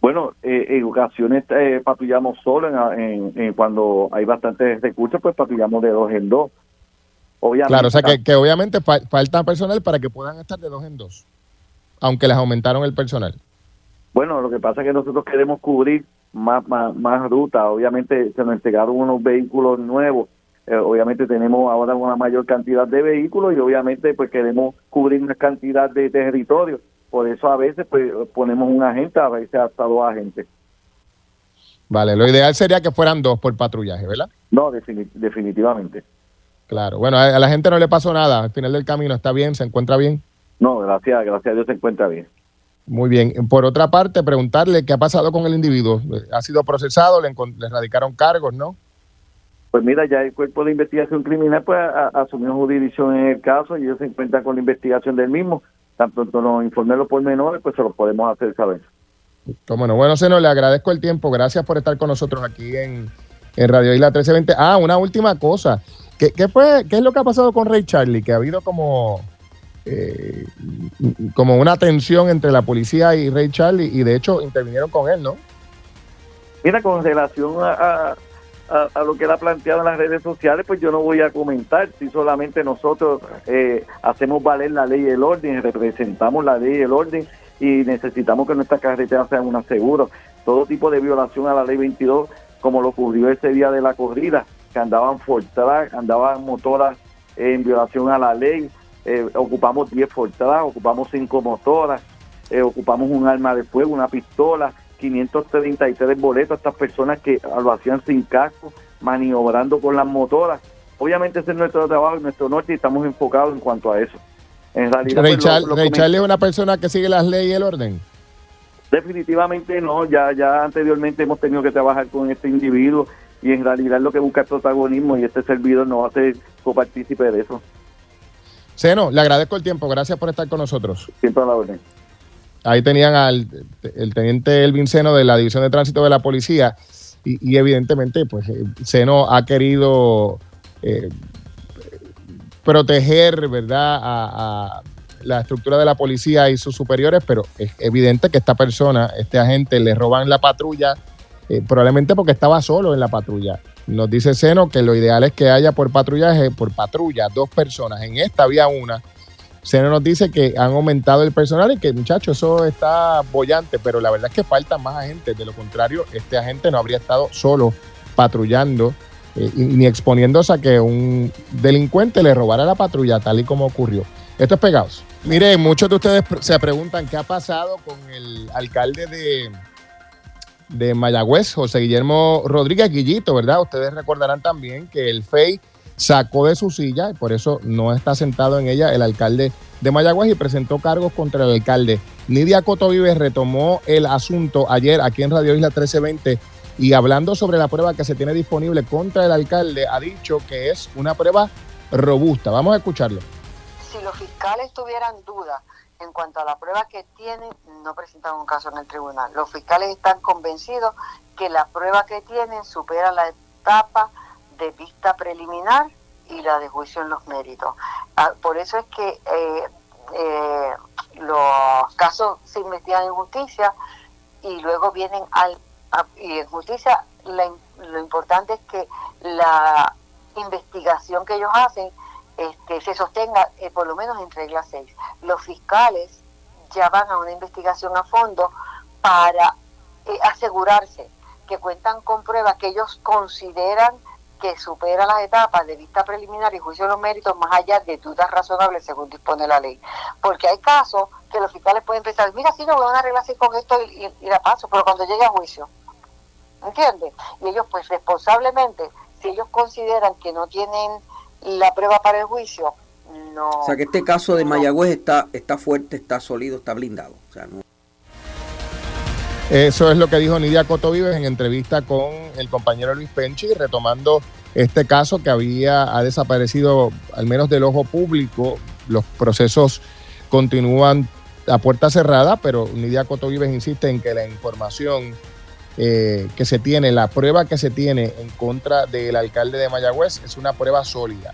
Bueno, eh, en ocasiones eh, patrullamos solo, en, en- en cuando hay bastantes recursos, pues patrullamos de dos en dos. Obviamente, Claro, o sea que, que obviamente fa- falta personal para que puedan estar de dos en dos, aunque les aumentaron el personal. Bueno, lo que pasa es que nosotros queremos cubrir más, más, más rutas. Obviamente se nos entregaron unos vehículos nuevos. Eh, obviamente tenemos ahora una mayor cantidad de vehículos y obviamente pues queremos cubrir una cantidad de territorio. Por eso a veces pues ponemos un agente, a veces hasta dos agentes. Vale, lo ideal sería que fueran dos por patrullaje, ¿verdad? No, defini- definitivamente. Claro, bueno, a, a la gente no le pasó nada, al final del camino está bien, se encuentra bien. No, gracias, gracias a Dios se encuentra bien. Muy bien. Por otra parte, preguntarle qué ha pasado con el individuo. ¿Ha sido procesado? ¿Le, le radicaron cargos, no? Pues mira, ya el cuerpo de investigación criminal pues a- asumió jurisdicción en el caso y ellos se encuentran con la investigación del mismo. Tan pronto nos informen los pormenores, pues se los podemos hacer saber. Cómo no. Bueno, Seno, le agradezco el tiempo. Gracias por estar con nosotros aquí en, en Radio Isla 1320. Ah, una última cosa. ¿Qué, fue, ¿Qué es lo que ha pasado con Ray Charlie? Que ha habido como, eh, como una tensión entre la policía y Ray Charlie y de hecho intervinieron con él, ¿no? Mira, con relación a, a- lo que él ha planteado en las redes sociales, pues yo no voy a comentar. Si solamente nosotros eh, hacemos valer la ley y el orden, representamos la ley y el orden y necesitamos que nuestras carreteras sean unas seguras. Todo tipo de violación a la ley 22, como lo ocurrió ese día de la corrida, que andaban Ford Track, andaban motoras en violación a la ley, eh, ocupamos 10 Ford Track, ocupamos 5 motoras, eh, ocupamos un arma de fuego, una pistola, 533 boletos estas personas que lo hacían sin casco, maniobrando con las motoras. Obviamente ese es nuestro trabajo y nuestro norte y estamos enfocados en cuanto a eso. En realidad, Ray, pues, lo- Char- lo Ray comen- Charlie es una persona que sigue las leyes y el orden. definitivamente no, ya, ya anteriormente hemos tenido que trabajar con este individuo y en realidad lo que busca es protagonismo y este servidor no va a ser copartícipe de eso. Seno, le agradezco el tiempo. Gracias por estar con nosotros. Siempre a la orden. Ahí tenían al el teniente Elvin Seno de la División de Tránsito de la Policía y, y evidentemente pues eh, Seno ha querido eh, proteger, ¿verdad?, a, a la estructura de la policía y sus superiores, pero es evidente que esta persona, este agente, le roban la patrulla, eh, probablemente porque estaba solo en la patrulla. Nos dice Seno que lo ideal es que haya por patrullaje, por patrulla, dos personas. En esta había una. Seno nos dice que han aumentado el personal y que, muchachos, eso está bollante, pero la verdad es que faltan más agentes. De lo contrario, este agente no habría estado solo patrullando eh, y- ni exponiéndose a que un delincuente le robara la patrulla, tal y como ocurrió. Esto es pegados. Mire, muchos de ustedes se preguntan qué ha pasado con el alcalde de, de Mayagüez, José Guillermo Rodríguez Guillito, ¿verdad? Ustedes recordarán también que el FEI sacó de su silla y por eso no está sentado en ella el alcalde de Mayagüez y presentó cargos contra el alcalde. Nidia Coto Vives retomó el asunto ayer aquí en Radio Isla 1320 y hablando sobre la prueba que se tiene disponible contra el alcalde, ha dicho que es una prueba robusta. Vamos a escucharlo. Si los fiscales tuvieran dudas en cuanto a la prueba que tienen, no presentan un caso en el tribunal. Los fiscales están convencidos que la prueba que tienen supera la etapa de vista preliminar y la de juicio en los méritos. Ah, por eso es que eh, eh, los casos se investigan en justicia y luego vienen al... y en justicia lo importante es que la investigación que ellos hacen este, se sostenga eh, por lo menos en regla 6. Los fiscales ya van a una investigación a fondo para eh, asegurarse que cuentan con pruebas que ellos consideran que supera las etapas de vista preliminar y juicio de los méritos más allá de dudas razonables según dispone la ley. Porque hay casos que los fiscales pueden pensar, mira, si no voy a arreglarse con esto y, y, la paso, pero cuando llegue a juicio, ¿entiendes? Y ellos pues responsablemente, si ellos consideran que no tienen la prueba para el juicio, no. O sea que este caso de Mayagüez está, está fuerte, está sólido, está blindado. O sea, no. Eso es lo que dijo Nidia Coto Vives en entrevista con el compañero Luis Penchi, retomando este caso que había ha desaparecido al menos del ojo público. Los procesos continúan a puerta cerrada, pero Nidia Coto Vives insiste en que la información eh, que se tiene, la prueba que se tiene en contra del alcalde de Mayagüez es una prueba sólida.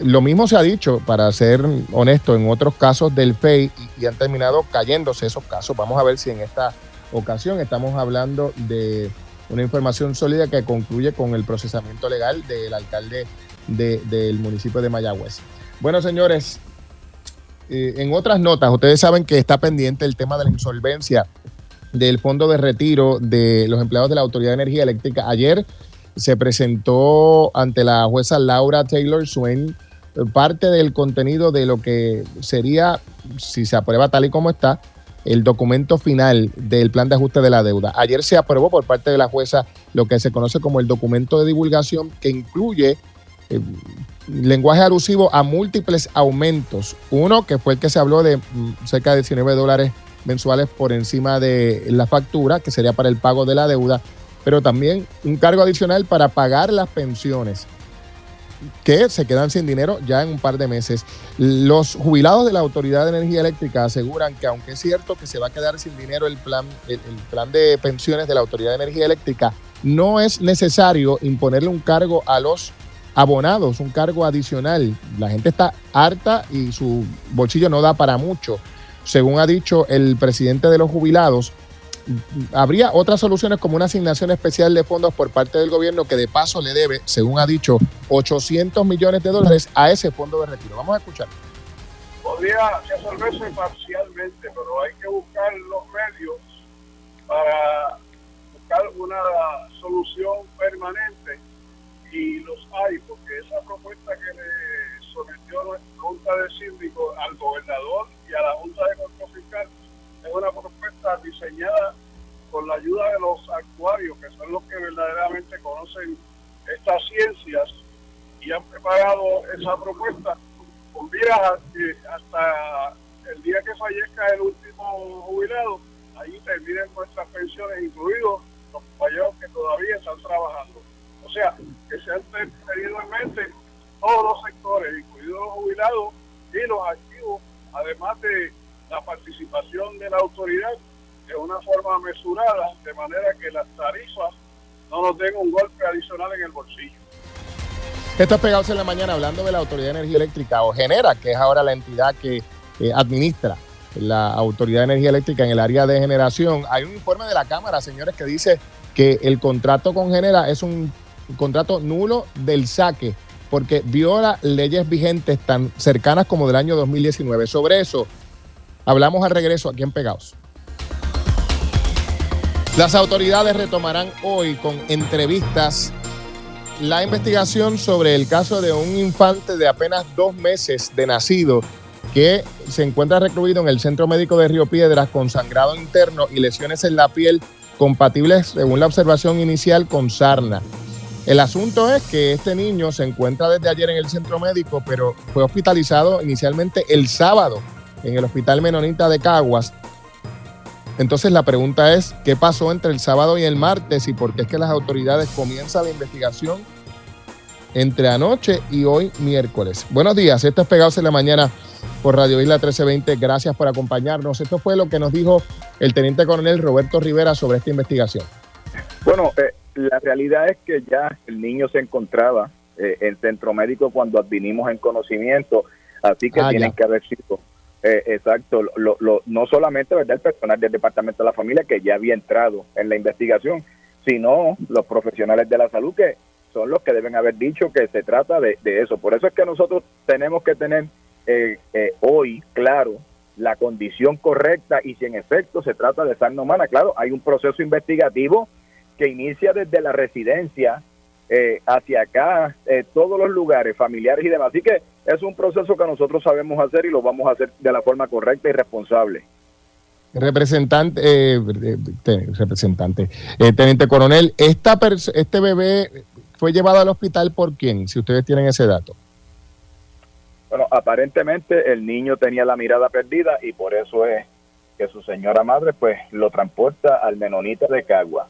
Lo mismo se ha dicho, para ser honesto, en otros casos del FEI y, han terminado cayéndose esos casos. Vamos a ver si en esta ocasión estamos hablando de una información sólida que concluye con el procesamiento legal del alcalde de, del municipio de Mayagüez. Bueno, señores, eh, en otras notas, ustedes saben que está pendiente el tema de la insolvencia del fondo de retiro de los empleados de la Autoridad de Energía Eléctrica. Ayer se presentó ante la jueza Laura Taylor Swain parte del contenido de lo que sería, si se aprueba tal y como está, el documento final del plan de ajuste de la deuda. Ayer se aprobó por parte de la jueza lo que se conoce como el documento de divulgación que incluye eh, lenguaje alusivo a múltiples aumentos. Uno que fue el que se habló de mm, cerca de 19 dólares mensuales por encima de la factura, que sería para el pago de la deuda, pero también un cargo adicional para pagar las pensiones que se quedan sin dinero ya en un par de meses. Los jubilados de la Autoridad de Energía Eléctrica aseguran que aunque es cierto que se va a quedar sin dinero el plan, el, plan de pensiones de la Autoridad de Energía Eléctrica, no es necesario imponerle un cargo a los abonados, un cargo adicional. La gente está harta y su bolsillo no da para mucho. Según ha dicho el presidente de los jubilados, habría otras soluciones como una asignación especial de fondos por parte del gobierno que de paso le debe, según ha dicho, 800 millones de dólares a ese fondo de retiro. Vamos a escuchar. Podría resolverse parcialmente, pero hay que buscar los medios para buscar una solución permanente y los hay, porque esa propuesta que le sometió la Junta de Síndicos al gobernador y a la Junta de Control Fiscal es una propuesta diseñada con la ayuda de los actuarios, que son los que verdaderamente conocen estas ciencias y han preparado esa propuesta con miras hasta el día que fallezca el último jubilado, ahí terminen nuestras pensiones, incluidos los compañeros que todavía están trabajando. O sea, que se han tenido en mente todos los sectores, incluidos los jubilados y los activos, además de la participación de la autoridad de una forma mesurada, de manera que las tarifas no nos den un golpe adicional en el bolsillo. Esto es Pegados en la Mañana hablando de la Autoridad de Energía Eléctrica o Genera, que es ahora la entidad que eh, administra la Autoridad de Energía Eléctrica en el área de generación. Hay un informe de la Cámara, señores, que dice que el contrato con Genera es un contrato nulo del saque porque viola leyes vigentes tan cercanas como del año 2019. Sobre eso, Hablamos al regreso aquí en Pegados. Las autoridades retomarán hoy con entrevistas la investigación sobre el caso de un infante de apenas dos meses de nacido que se encuentra recluido en el Centro Médico de Río Piedras con sangrado interno y lesiones en la piel compatibles, según la observación inicial, con sarna. El asunto es que este niño se encuentra desde ayer en el centro médico, pero fue hospitalizado inicialmente el sábado en el Hospital Menonita de Caguas. Entonces la pregunta es, ¿qué pasó entre el sábado y el martes y por qué es que las autoridades comienzan la investigación entre anoche y hoy miércoles. Buenos días, esto es Pegados en la Mañana por Radio Isla 1320. Gracias por acompañarnos. Esto fue lo que nos dijo el teniente coronel Roberto Rivera sobre esta investigación. Bueno, eh, la realidad es que ya el niño se encontraba eh, en centro médico cuando advinimos en conocimiento, así que Ah, tienen ya. que haber sido, eh, exacto, lo, lo- no solamente ¿verdad? el personal del Departamento de la Familia que ya había entrado en la investigación, sino los profesionales de la salud que son los que deben haber dicho que se trata de, de eso. Por eso es que nosotros tenemos que tener eh, eh, hoy claro la condición correcta y si en efecto se trata de sarna humana. Claro, hay un proceso investigativo que inicia desde la residencia eh, hacia acá, eh, todos los lugares familiares y demás. Así que es un proceso que nosotros sabemos hacer y lo vamos a hacer de la forma correcta y responsable. Representante, eh, eh, te- representante, eh, teniente coronel, esta este bebé fue llevado al hospital por quién, si ustedes tienen ese dato. Bueno, aparentemente el niño tenía la mirada perdida y por eso es que su señora madre pues lo transporta al Menonita de Cagua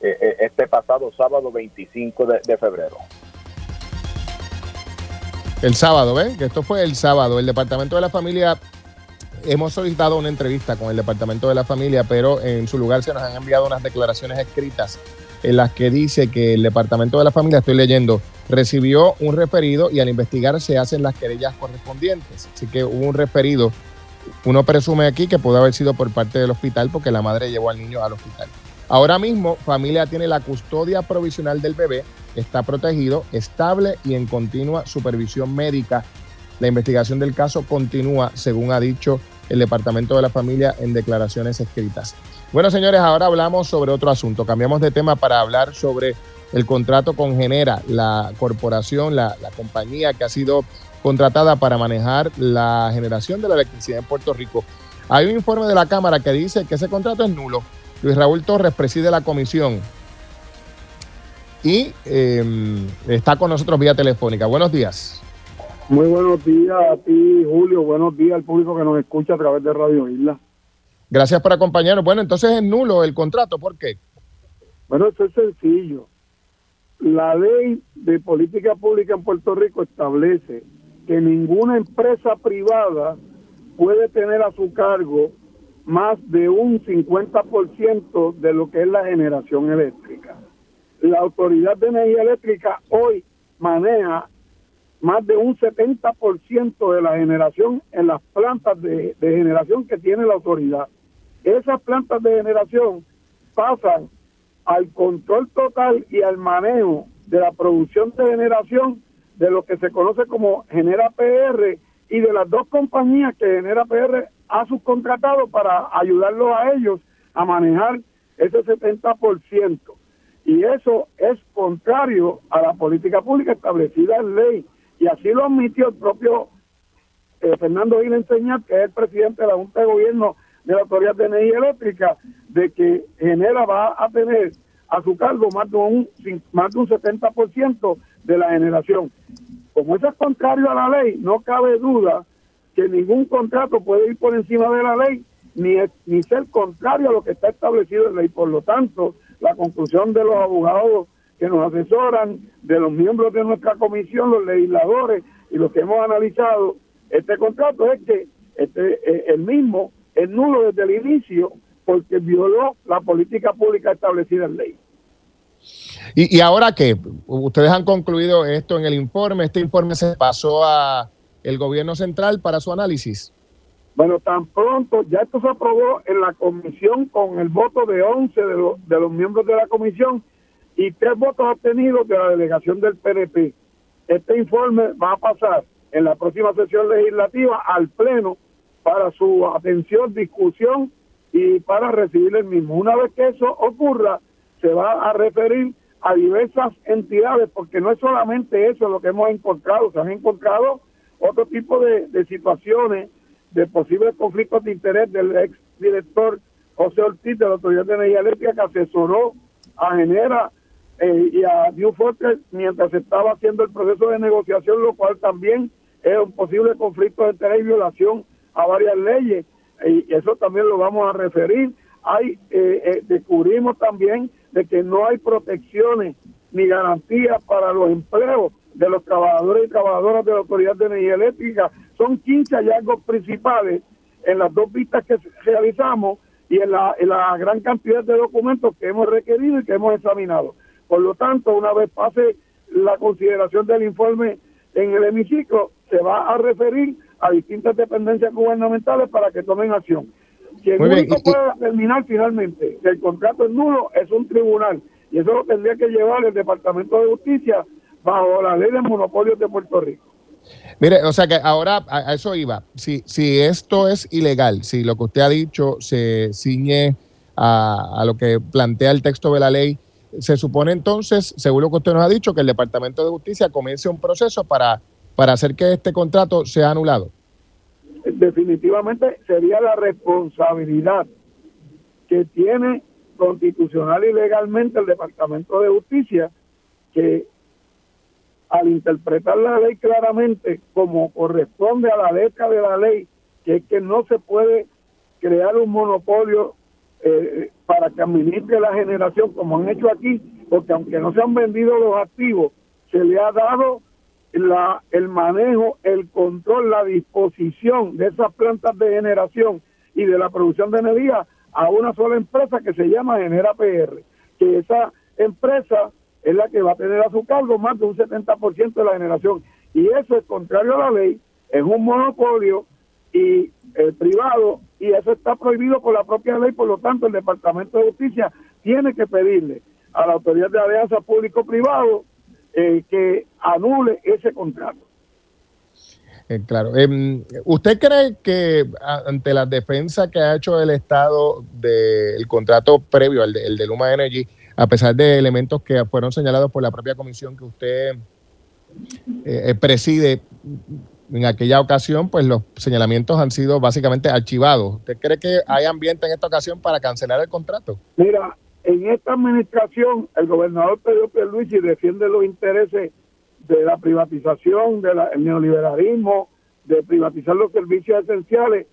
eh, eh, este pasado sábado 25 de, de febrero. El sábado, ¿ven? Que esto fue el sábado. El Departamento de la Familia, hemos solicitado una entrevista con el Departamento de la Familia, pero en su lugar se nos han enviado unas declaraciones escritas en las que dice que el Departamento de la Familia, estoy leyendo, recibió un referido y al investigar se hacen las querellas correspondientes. Así que hubo un referido. Uno presume aquí que pudo haber sido por parte del hospital porque la madre llevó al niño al hospital. Ahora mismo, familia tiene la custodia provisional del bebé, está protegido, estable y en continua supervisión médica. La investigación del caso continúa, según ha dicho el Departamento de la Familia en declaraciones escritas. Bueno, señores, ahora hablamos sobre otro asunto. Cambiamos de tema para hablar sobre el contrato con Genera, la corporación, la, la compañía que ha sido contratada para manejar la generación de la electricidad en Puerto Rico. Hay un informe de la Cámara que dice que ese contrato es nulo. Luis Raúl Torres preside la comisión y eh, está con nosotros vía telefónica. Buenos días. Muy buenos días a ti, Julio. Buenos días al público que nos escucha a través de Radio Isla. Gracias por acompañarnos. Bueno, entonces es nulo el contrato. ¿Por qué? Bueno, esto es sencillo. La ley de política pública en Puerto Rico establece que ninguna empresa privada puede tener a su cargo más de un 50% de lo que es la generación eléctrica. La Autoridad de Energía Eléctrica hoy maneja más de un 70% de la generación en las plantas de, de generación que tiene la autoridad. Esas plantas de generación pasan al control total y al manejo de la producción de generación de lo que se conoce como Genera PR y de las dos compañías que Genera PR ha subcontratado para ayudarlos a ellos a manejar ese 70%. Y eso es contrario a la política pública establecida en ley. Y así lo admitió el propio eh, Fernando Gil Enseñar, que es el presidente de la Junta de Gobierno de la Autoridad de Energía Eléctrica, de que Genera va a tener a su cargo más de un, más de un 70% de la generación. Como eso es contrario a la ley, no cabe duda que ningún contrato puede ir por encima de la ley ni, ni ser contrario a lo que está establecido en ley. Por lo tanto, la conclusión de los abogados que nos asesoran, de los miembros de nuestra comisión, los legisladores y los que hemos analizado este contrato es que este, eh, el mismo es nulo desde el inicio porque violó la política pública establecida en ley. ¿Y, y ahora qué? Ustedes han concluido esto en el informe. Este informe se pasó a el gobierno central para su análisis. Bueno, tan pronto, ya esto se aprobó en la comisión con el voto de 11 de, los de los miembros de la comisión y tres votos obtenidos de la delegación del PNP. Este informe va a pasar en la próxima sesión legislativa al Pleno para su atención, discusión y para recibir el mismo. Una vez que eso ocurra, se va a referir a diversas entidades, porque no es solamente eso lo que hemos encontrado, se han encontrado otro tipo de, de situaciones de posibles conflictos de interés del ex director José Ortiz de la Autoridad de Energía Eléctrica que asesoró a Genera eh, y a New Fortress mientras estaba haciendo el proceso de negociación, lo cual también es un posible conflicto de interés y violación a varias leyes. Y eso también lo vamos a referir. Hay eh, eh, Descubrimos también de que no hay protecciones ni garantías para los empleos de los trabajadores y trabajadoras de la Autoridad de Energía Eléctrica. Son 15 hallazgos principales en las dos vistas que realizamos y en la, en la gran cantidad de documentos que hemos requerido y que hemos examinado. Por lo tanto, una vez pase la consideración del informe en el hemiciclo, se va a referir a distintas dependencias gubernamentales para que tomen acción. Quien único puede determinar finalmente que el contrato es nulo es un tribunal y eso lo tendría que llevar el Departamento de Justicia bajo la ley de monopolios de Puerto Rico. Mire, o sea que ahora a, a eso iba. Si, si esto es ilegal, si lo que usted ha dicho se ciñe a, a lo que plantea el texto de la ley, se supone entonces, según lo que usted nos ha dicho, que el Departamento de Justicia comience un proceso para, para hacer que este contrato sea anulado. definitivamente sería la responsabilidad que tiene constitucional y legalmente el Departamento de Justicia que al interpretar la ley claramente como corresponde a la letra de la ley, que es que no se puede crear un monopolio eh, para que administre la generación como han hecho aquí, porque aunque no se han vendido los activos, se le ha dado la, el manejo, el control, la disposición de esas plantas de generación y de la producción de energía a una sola empresa que se llama Genera PR, que esa empresa es la que va a tener a su cargo más de un 70% de la generación. Y eso es contrario a la ley, es un monopolio y el privado y eso está prohibido por la propia ley, por lo tanto el Departamento de Justicia tiene que pedirle a la Autoridad de Alianza Público-Privado eh, que anule ese contrato. Eh, claro. Em, ¿Usted cree que ante la defensa que ha hecho el Estado del contrato previo, al de, el de Luma Energy, a pesar de elementos que fueron señalados por la propia comisión que usted eh, eh, preside, en aquella ocasión, pues los señalamientos han sido básicamente archivados. ¿Usted cree que hay ambiente en esta ocasión para cancelar el contrato? Mira, en esta administración el gobernador Pedro Pierluisi defiende los intereses de la privatización, del neoliberalismo, de privatizar los servicios esenciales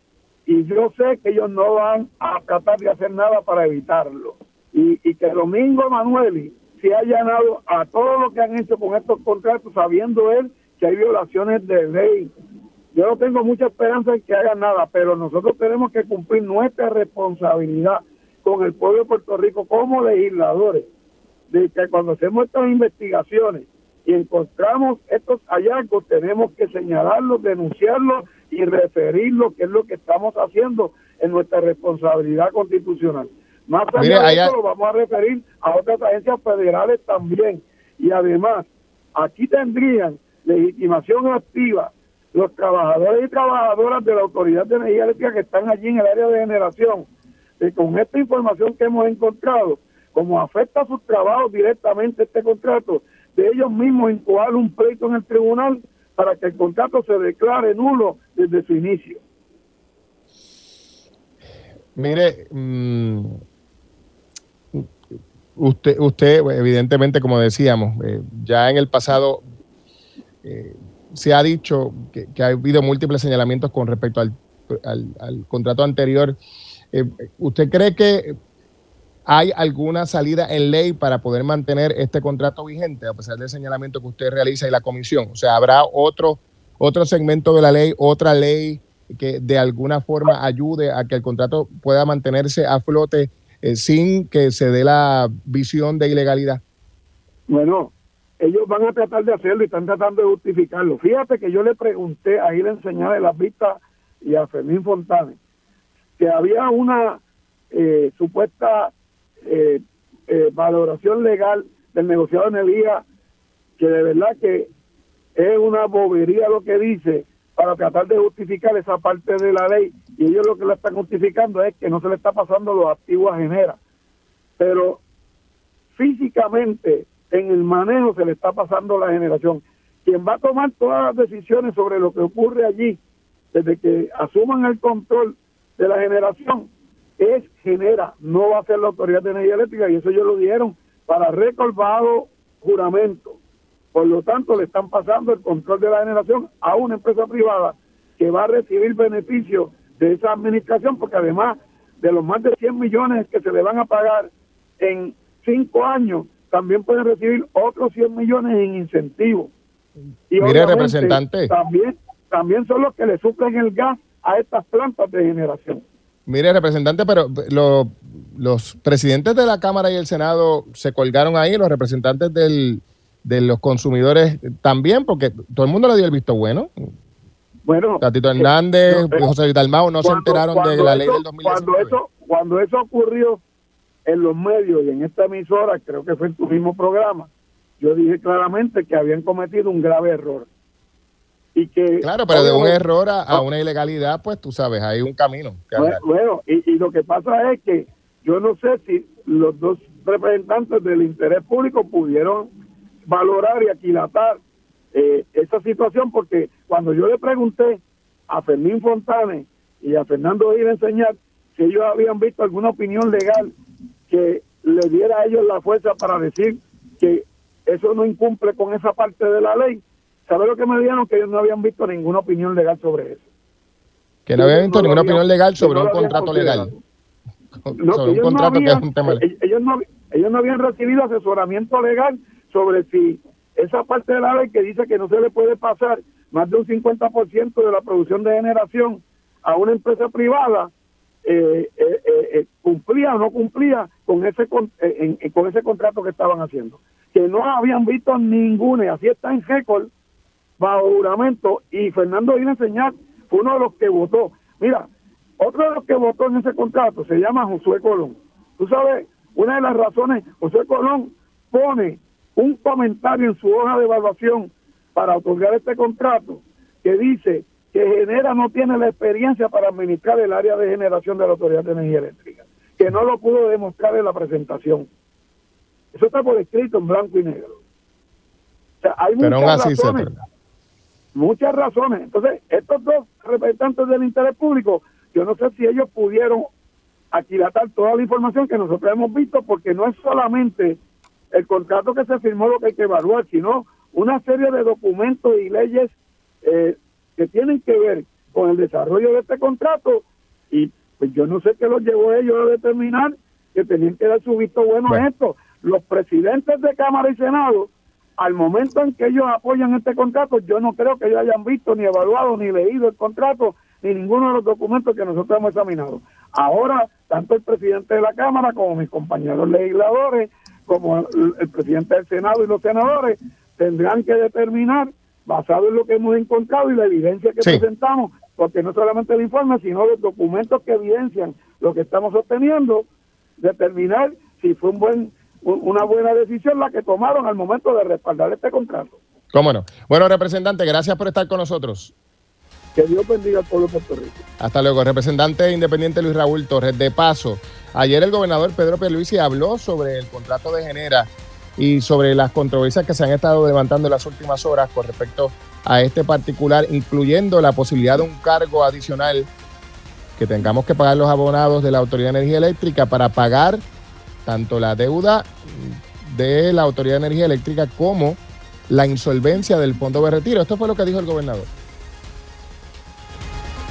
y yo sé que ellos no van a tratar de hacer nada para evitarlo. Y, que Domingo Emanueli se ha allanado a todo lo que han hecho con estos contratos, sabiendo él que hay violaciones de ley. Yo no tengo mucha esperanza en que hagan nada, pero nosotros tenemos que cumplir nuestra responsabilidad con el pueblo de Puerto Rico como legisladores, de que cuando hacemos estas investigaciones y encontramos estos hallazgos, tenemos que señalarlos, denunciarlos y referirlos, que es lo que estamos haciendo en nuestra responsabilidad constitucional. Más allá de allá- eso, lo vamos a referir a otras agencias federales también. Y además, aquí tendrían legitimación activa los trabajadores y trabajadoras de la Autoridad de Energía Eléctrica que están allí en el área de generación. Y con esta información que hemos encontrado, como afecta a sus trabajos directamente este contrato, de ellos mismos incoar un pleito en el tribunal para que el contrato se declare nulo desde su inicio. Mire, mm, usted, usted, evidentemente, como decíamos, eh, ya en el pasado eh, se ha dicho que, ha habido múltiples señalamientos con respecto al, al- al contrato anterior. Eh, ¿Usted cree que hay alguna salida en ley para poder mantener este contrato vigente, a pesar del señalamiento que usted realiza y la comisión? O sea, ¿habrá otro, otro segmento de la ley, otra ley que de alguna forma ayude a que el contrato pueda mantenerse a flote eh, sin que se dé la visión de ilegalidad? Bueno, ellos van a tratar de hacerlo y están tratando de justificarlo. Fíjate que yo le pregunté a ir a enseñar de las vistas y a Fermín Fontane que había una eh, supuesta eh, eh, valoración legal del negociado de energía que de verdad que es una bobería lo que dice para tratar de justificar esa parte de la ley y ellos lo que le están justificando es que no se le está pasando los activos a Genera pero físicamente en el manejo se le está pasando la generación. Quien va a tomar todas las decisiones sobre lo que ocurre allí, desde que asuman el control de la generación, es genera, no va a ser la Autoridad de Energía Eléctrica, y eso ellos lo dieron para récord bajo juramento. Por lo tanto, le están pasando el control de la generación a una empresa privada que va a recibir beneficios de esa administración, porque además de los más de 100 millones que se le van a pagar en cinco años, también pueden recibir otros 100 millones en incentivos. Y Mire, representante. También, también son los que le suplen el gas a estas plantas de generación. Mire, representante, pero lo- los presidentes de la Cámara y el Senado se colgaron ahí, los representantes del, de los consumidores también, porque todo el mundo le dio el visto bueno. Bueno, Tatito Hernández, no, pero- José Dalmau no se enteraron de la ley eso- del 2019. Cuando eso, cuando eso ocurrió en los medios y en esta emisora, creo que fue en tu mismo programa, yo dije claramente que habían cometido un grave error. Y que, Claro, pero de un error a, a una ilegalidad, pues tú sabes, hay un camino. que Bueno, bueno, y, y lo que pasa es que yo no sé si los dos representantes del interés público pudieron valorar y aquilatar eh, esa situación, porque cuando yo le pregunté a Fermín Fontane y a Fernando Gil enseñar si ellos habían visto alguna opinión legal que le diera a ellos la fuerza para decir que eso no incumple con esa parte de la ley, ¿sabe lo que me dijeron? Que ellos no habían visto ninguna opinión legal sobre eso. que no había no visto ninguna habían- opinión legal sobre no un habían contrato legal. No, sobre un contrato que es habían- un tema legal. ellos no, ellos no habían recibido asesoramiento legal sobre si esa parte de la ley que dice que no se le puede pasar más de un 50% de la producción de generación a una empresa privada eh, eh, eh, eh, cumplía o no cumplía con ese con, eh, en- en- con ese contrato que estaban haciendo que no habían visto ninguna y así está en récord bajo juramento y Fernando Gil Enseñar fue uno de los que votó. Mira, otro de los que votó en ese contrato se llama Josué Colón. Tú sabes, una de las razones, Josué Colón pone un comentario en su hoja de evaluación para otorgar este contrato que dice que Genera no tiene la experiencia para administrar el área de generación de la Autoridad de Energía Eléctrica, que no lo pudo demostrar en la presentación. Eso está por escrito en blanco y negro. O sea, hay Pero muchas así razones muchas razones. Entonces, estos dos representantes del interés público, yo no sé si ellos pudieron aquilatar toda la información que nosotros hemos visto, porque no es solamente el contrato que se firmó lo que hay que evaluar, sino una serie de documentos y leyes eh, que tienen que ver con el desarrollo de este contrato y pues yo no sé qué los llevó a ellos a determinar que tenían que dar su visto bueno a esto. Los presidentes de Cámara y Senado, al momento en que ellos apoyan este contrato, yo no creo que ellos hayan visto, ni evaluado, ni leído el contrato, ni ninguno de los documentos que nosotros hemos examinado. Ahora, tanto el presidente de la Cámara como mis compañeros legisladores, como el, el presidente del Senado y los senadores, tendrán que determinar, basado en lo que hemos encontrado y la evidencia que Sí. presentamos, porque no solamente el informe, sino los documentos que evidencian lo que estamos obteniendo, determinar si fue un buen un- una buena decisión la que tomaron al momento de respaldar este contrato. ¿Cómo no? Bueno, representante, gracias por estar con nosotros. Que Dios bendiga al pueblo de Puerto Rico. Hasta luego. Representante independiente Luis Raúl Torres. De paso, ayer el gobernador Pedro Pierluisi habló sobre el contrato de Genera y sobre las controversias que se han estado levantando en las últimas horas con respecto a este particular, incluyendo la posibilidad de un cargo adicional que tengamos que pagar los abonados de la Autoridad de Energía Eléctrica para pagar tanto la deuda de la Autoridad de Energía Eléctrica como la insolvencia del fondo de retiro. Esto fue lo que dijo el gobernador.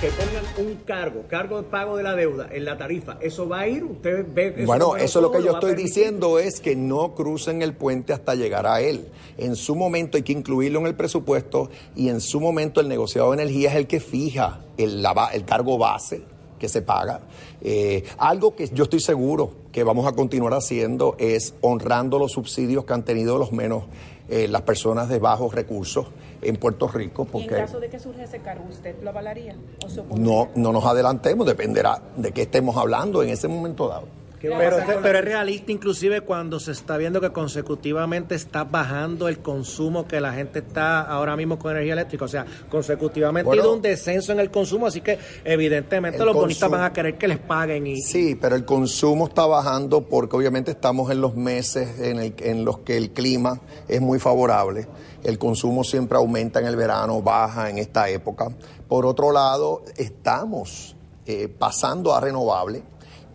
Que pongan un cargo, cargo de pago de la deuda en la tarifa, ¿eso va a ir? ¿Usted ve eso? Bueno, eso es lo que yo estoy diciendo es que no crucen el puente hasta llegar a él. En su momento hay que incluirlo en el presupuesto y en su momento el negociado de energía es el que fija el, la ba- el cargo base que se paga. Eh, algo que yo estoy seguro que vamos a continuar haciendo es honrando los subsidios que han tenido los menos eh, las personas de bajos recursos en Puerto Rico, Y en porque caso de que surja ese cargo, ¿usted lo avalaría? ¿O se no, no nos adelantemos, dependerá de qué estemos hablando en ese momento dado. Pero, pero es realista inclusive cuando se está viendo que consecutivamente está bajando el consumo que la gente está ahora mismo con energía eléctrica. O sea, consecutivamente Bueno. ha ido un descenso en el consumo, así que evidentemente los bonistas van a querer que les paguen. Y, Sí, pero el consumo está bajando porque obviamente estamos en los meses en, el- en los que el clima es muy favorable. El consumo siempre aumenta en el verano, baja en esta época. Por otro lado, estamos eh, pasando a renovable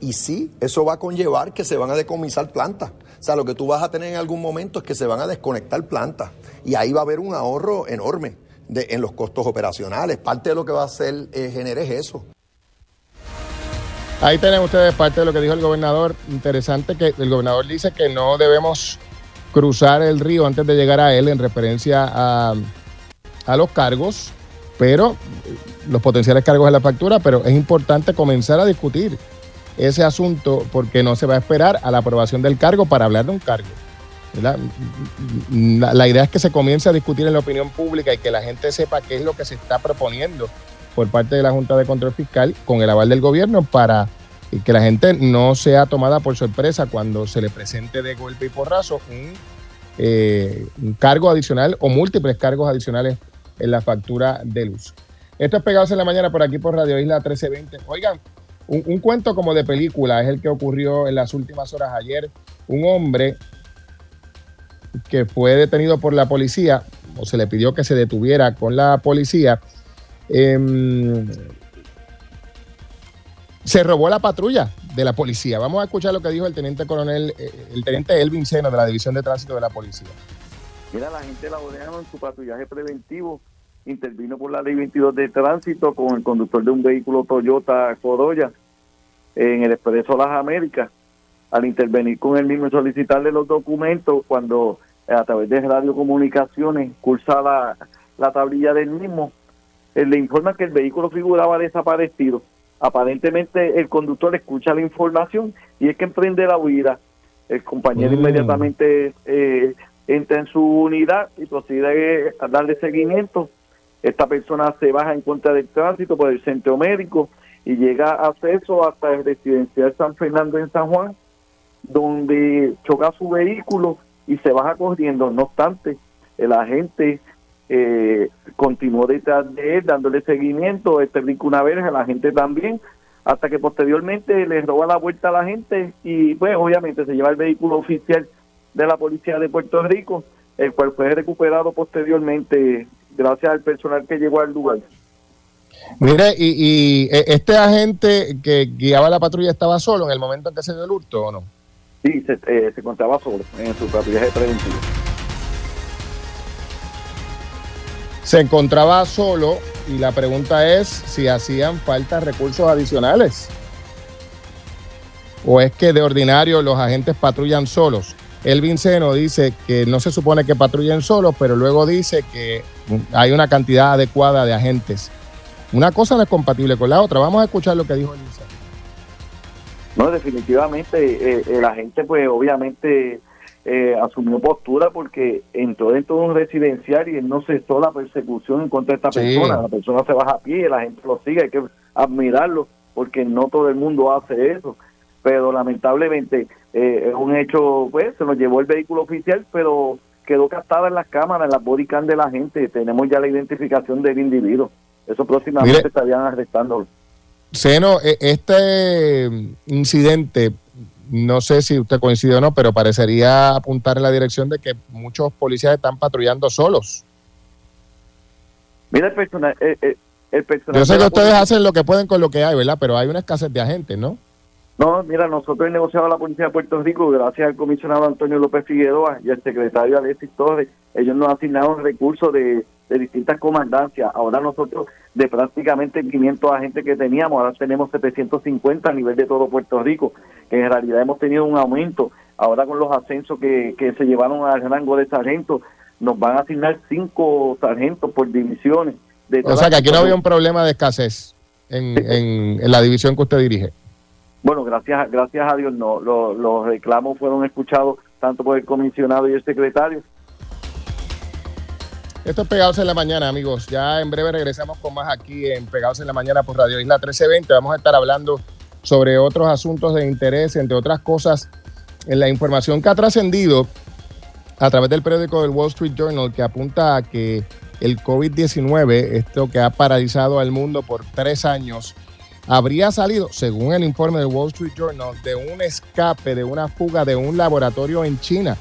y sí, eso va a conllevar que se van a decomisar plantas. O sea, lo que tú vas a tener en algún momento es que se van a desconectar plantas y ahí va a haber un ahorro enorme de- en los costos operacionales. Parte de lo que va a hacer eh, es eso. Ahí tienen ustedes parte de lo que dijo el gobernador. Interesante que el gobernador dice que no debemos cruzar el río antes de llegar a él en referencia a a los cargos, pero los potenciales cargos en la factura, pero es importante comenzar a discutir ese asunto porque no se va a esperar a la aprobación del cargo para hablar de un cargo. La, la, idea es que se comience a discutir en la opinión pública y que la gente sepa qué es lo que se está proponiendo por parte de la Junta de Control Fiscal con el aval del gobierno para que la gente no sea tomada por sorpresa cuando se le presente de golpe y porrazo un, eh, cargo adicional o múltiples cargos adicionales en la factura de luz. Esto es Pegados en la Mañana por aquí por Radio Isla 1320. Oigan, un, cuento como de película es el que ocurrió en las últimas horas ayer. Un hombre que fue detenido por la policía, o se le pidió que se detuviera con la policía, eh, se robó la patrulla de la policía. Vamos a escuchar lo que dijo el teniente coronel, eh, el teniente Elvin Seno de la División de Tránsito de la Policía. Mira, la gente la en su patrullaje preventivo intervino por la ley 22 de tránsito con el conductor de un vehículo Toyota Corolla en el Expreso Las Américas. Al intervenir con él mismo y solicitarle los documentos, cuando eh, a través de radiocomunicaciones cursa la, la tablilla del mismo, él le informa que el vehículo figuraba desaparecido aparentemente el conductor escucha la información y es que emprende la huida. El compañero mm. inmediatamente eh, entra en su unidad y procede a darle seguimiento. Esta persona se baja en contra del tránsito por el centro médico y llega a acceso hasta el residencial San Fernando en San Juan, donde choca su vehículo y se baja corriendo. No obstante, el agente eh, continuó detrás de él dándole seguimiento, este brinco una vez, a la gente también, hasta que posteriormente le roba la vuelta a la gente y pues obviamente se lleva el vehículo oficial de la policía de Puerto Rico, el cual fue recuperado posteriormente gracias al personal que llegó al lugar. Mire, y, y e, este agente que guiaba la patrulla estaba solo en el momento en que se dio el hurto o no? Sí, se, eh, se encontraba solo en su patrullaje preventivo. se encontraba solo y la pregunta es si hacían falta recursos adicionales. ¿O es que de ordinario los agentes patrullan solos? El Vinceno dice que no se supone que patrullen solos, pero luego dice que hay una cantidad adecuada de agentes. Una cosa no es compatible con la otra. Vamos a escuchar lo que dijo el Vinceno. No, definitivamente eh, el agente pues obviamente eh, asumió postura porque entró dentro de un residencial y él no cesó la persecución en contra de esta persona. La persona se baja a pie, la gente lo sigue, hay que admirarlo porque no todo el mundo hace eso. Pero lamentablemente eh, es un hecho, pues se nos llevó el vehículo oficial, pero quedó captada en las cámaras, en las bodycam de la gente. Tenemos ya la identificación del individuo. Eso próximamente estarían arrestándolo. Seno, e, este incidente no sé si usted coincide o no, pero parecería apuntar en la dirección de que muchos policías están patrullando solos. Mira el personal, eh, eh, el Yo sé que ustedes hacen lo que pueden con lo que hay, ¿verdad? Pero hay una escasez de agentes, ¿no? No, mira, nosotros hemos negociado la Policía de Puerto Rico gracias al comisionado Antonio López Figueroa y al secretario Alexis Torres. Ellos nos asignaron recursos de, de distintas comandancias. Ahora nosotros, de prácticamente 500 agentes que teníamos, ahora tenemos 750 a nivel de todo Puerto Rico que en realidad hemos tenido un aumento. Ahora con los ascensos que, se llevaron al rango de sargento, nos van a asignar cinco sargentos por divisiones. o sea que aquí no había un problema de escasez en, en, la división que usted dirige. Bueno, gracias, gracias a Dios no. Los, los reclamos fueron escuchados tanto por el comisionado y el secretario. Esto es Pegados en la Mañana, amigos. Ya en breve regresamos con más aquí en Pegados en la Mañana por Radio Isla 1320. Vamos a estar hablando sobre otros asuntos de interés, entre otras cosas, en la información que ha trascendido a través del periódico del Wall Street Journal, que apunta a que el COVID-19, esto que ha paralizado al mundo por tres años, habría salido, según el informe del Wall Street Journal, de un escape, de una fuga de un laboratorio en China.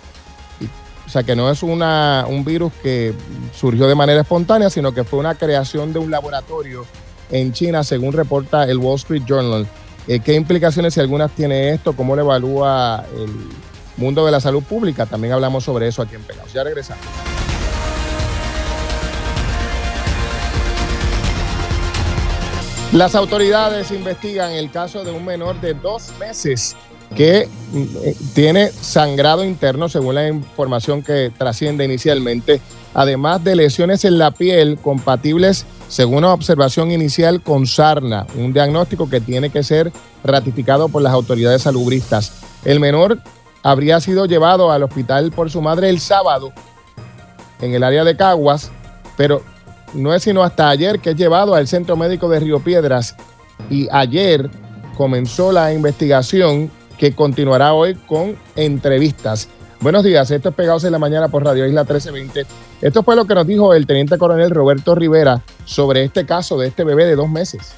O sea, que no es un virus que surgió de manera espontánea, sino que fue una creación de un laboratorio en China, según reporta el Wall Street Journal. Eh, ¿Qué implicaciones, si algunas, tiene esto? ¿Cómo le evalúa el mundo de la salud pública? También hablamos sobre eso aquí en Pegados. Ya regresamos. Las autoridades investigan el caso de un menor de dos meses que eh, tiene sangrado interno, según la información que trasciende inicialmente, además de lesiones en la piel compatibles según una observación inicial con sarna, un diagnóstico que tiene que ser ratificado por las autoridades salubristas. El menor habría sido llevado al hospital por su madre el sábado en el área de Caguas, pero no es sino hasta ayer que es llevado al centro médico de Río Piedras y ayer comenzó la investigación que continuará hoy con entrevistas. Buenos días, esto es Pegados en la Mañana por Radio Isla 1320. Esto fue lo que nos dijo el teniente coronel Roberto Rivera sobre este caso de este bebé de dos meses.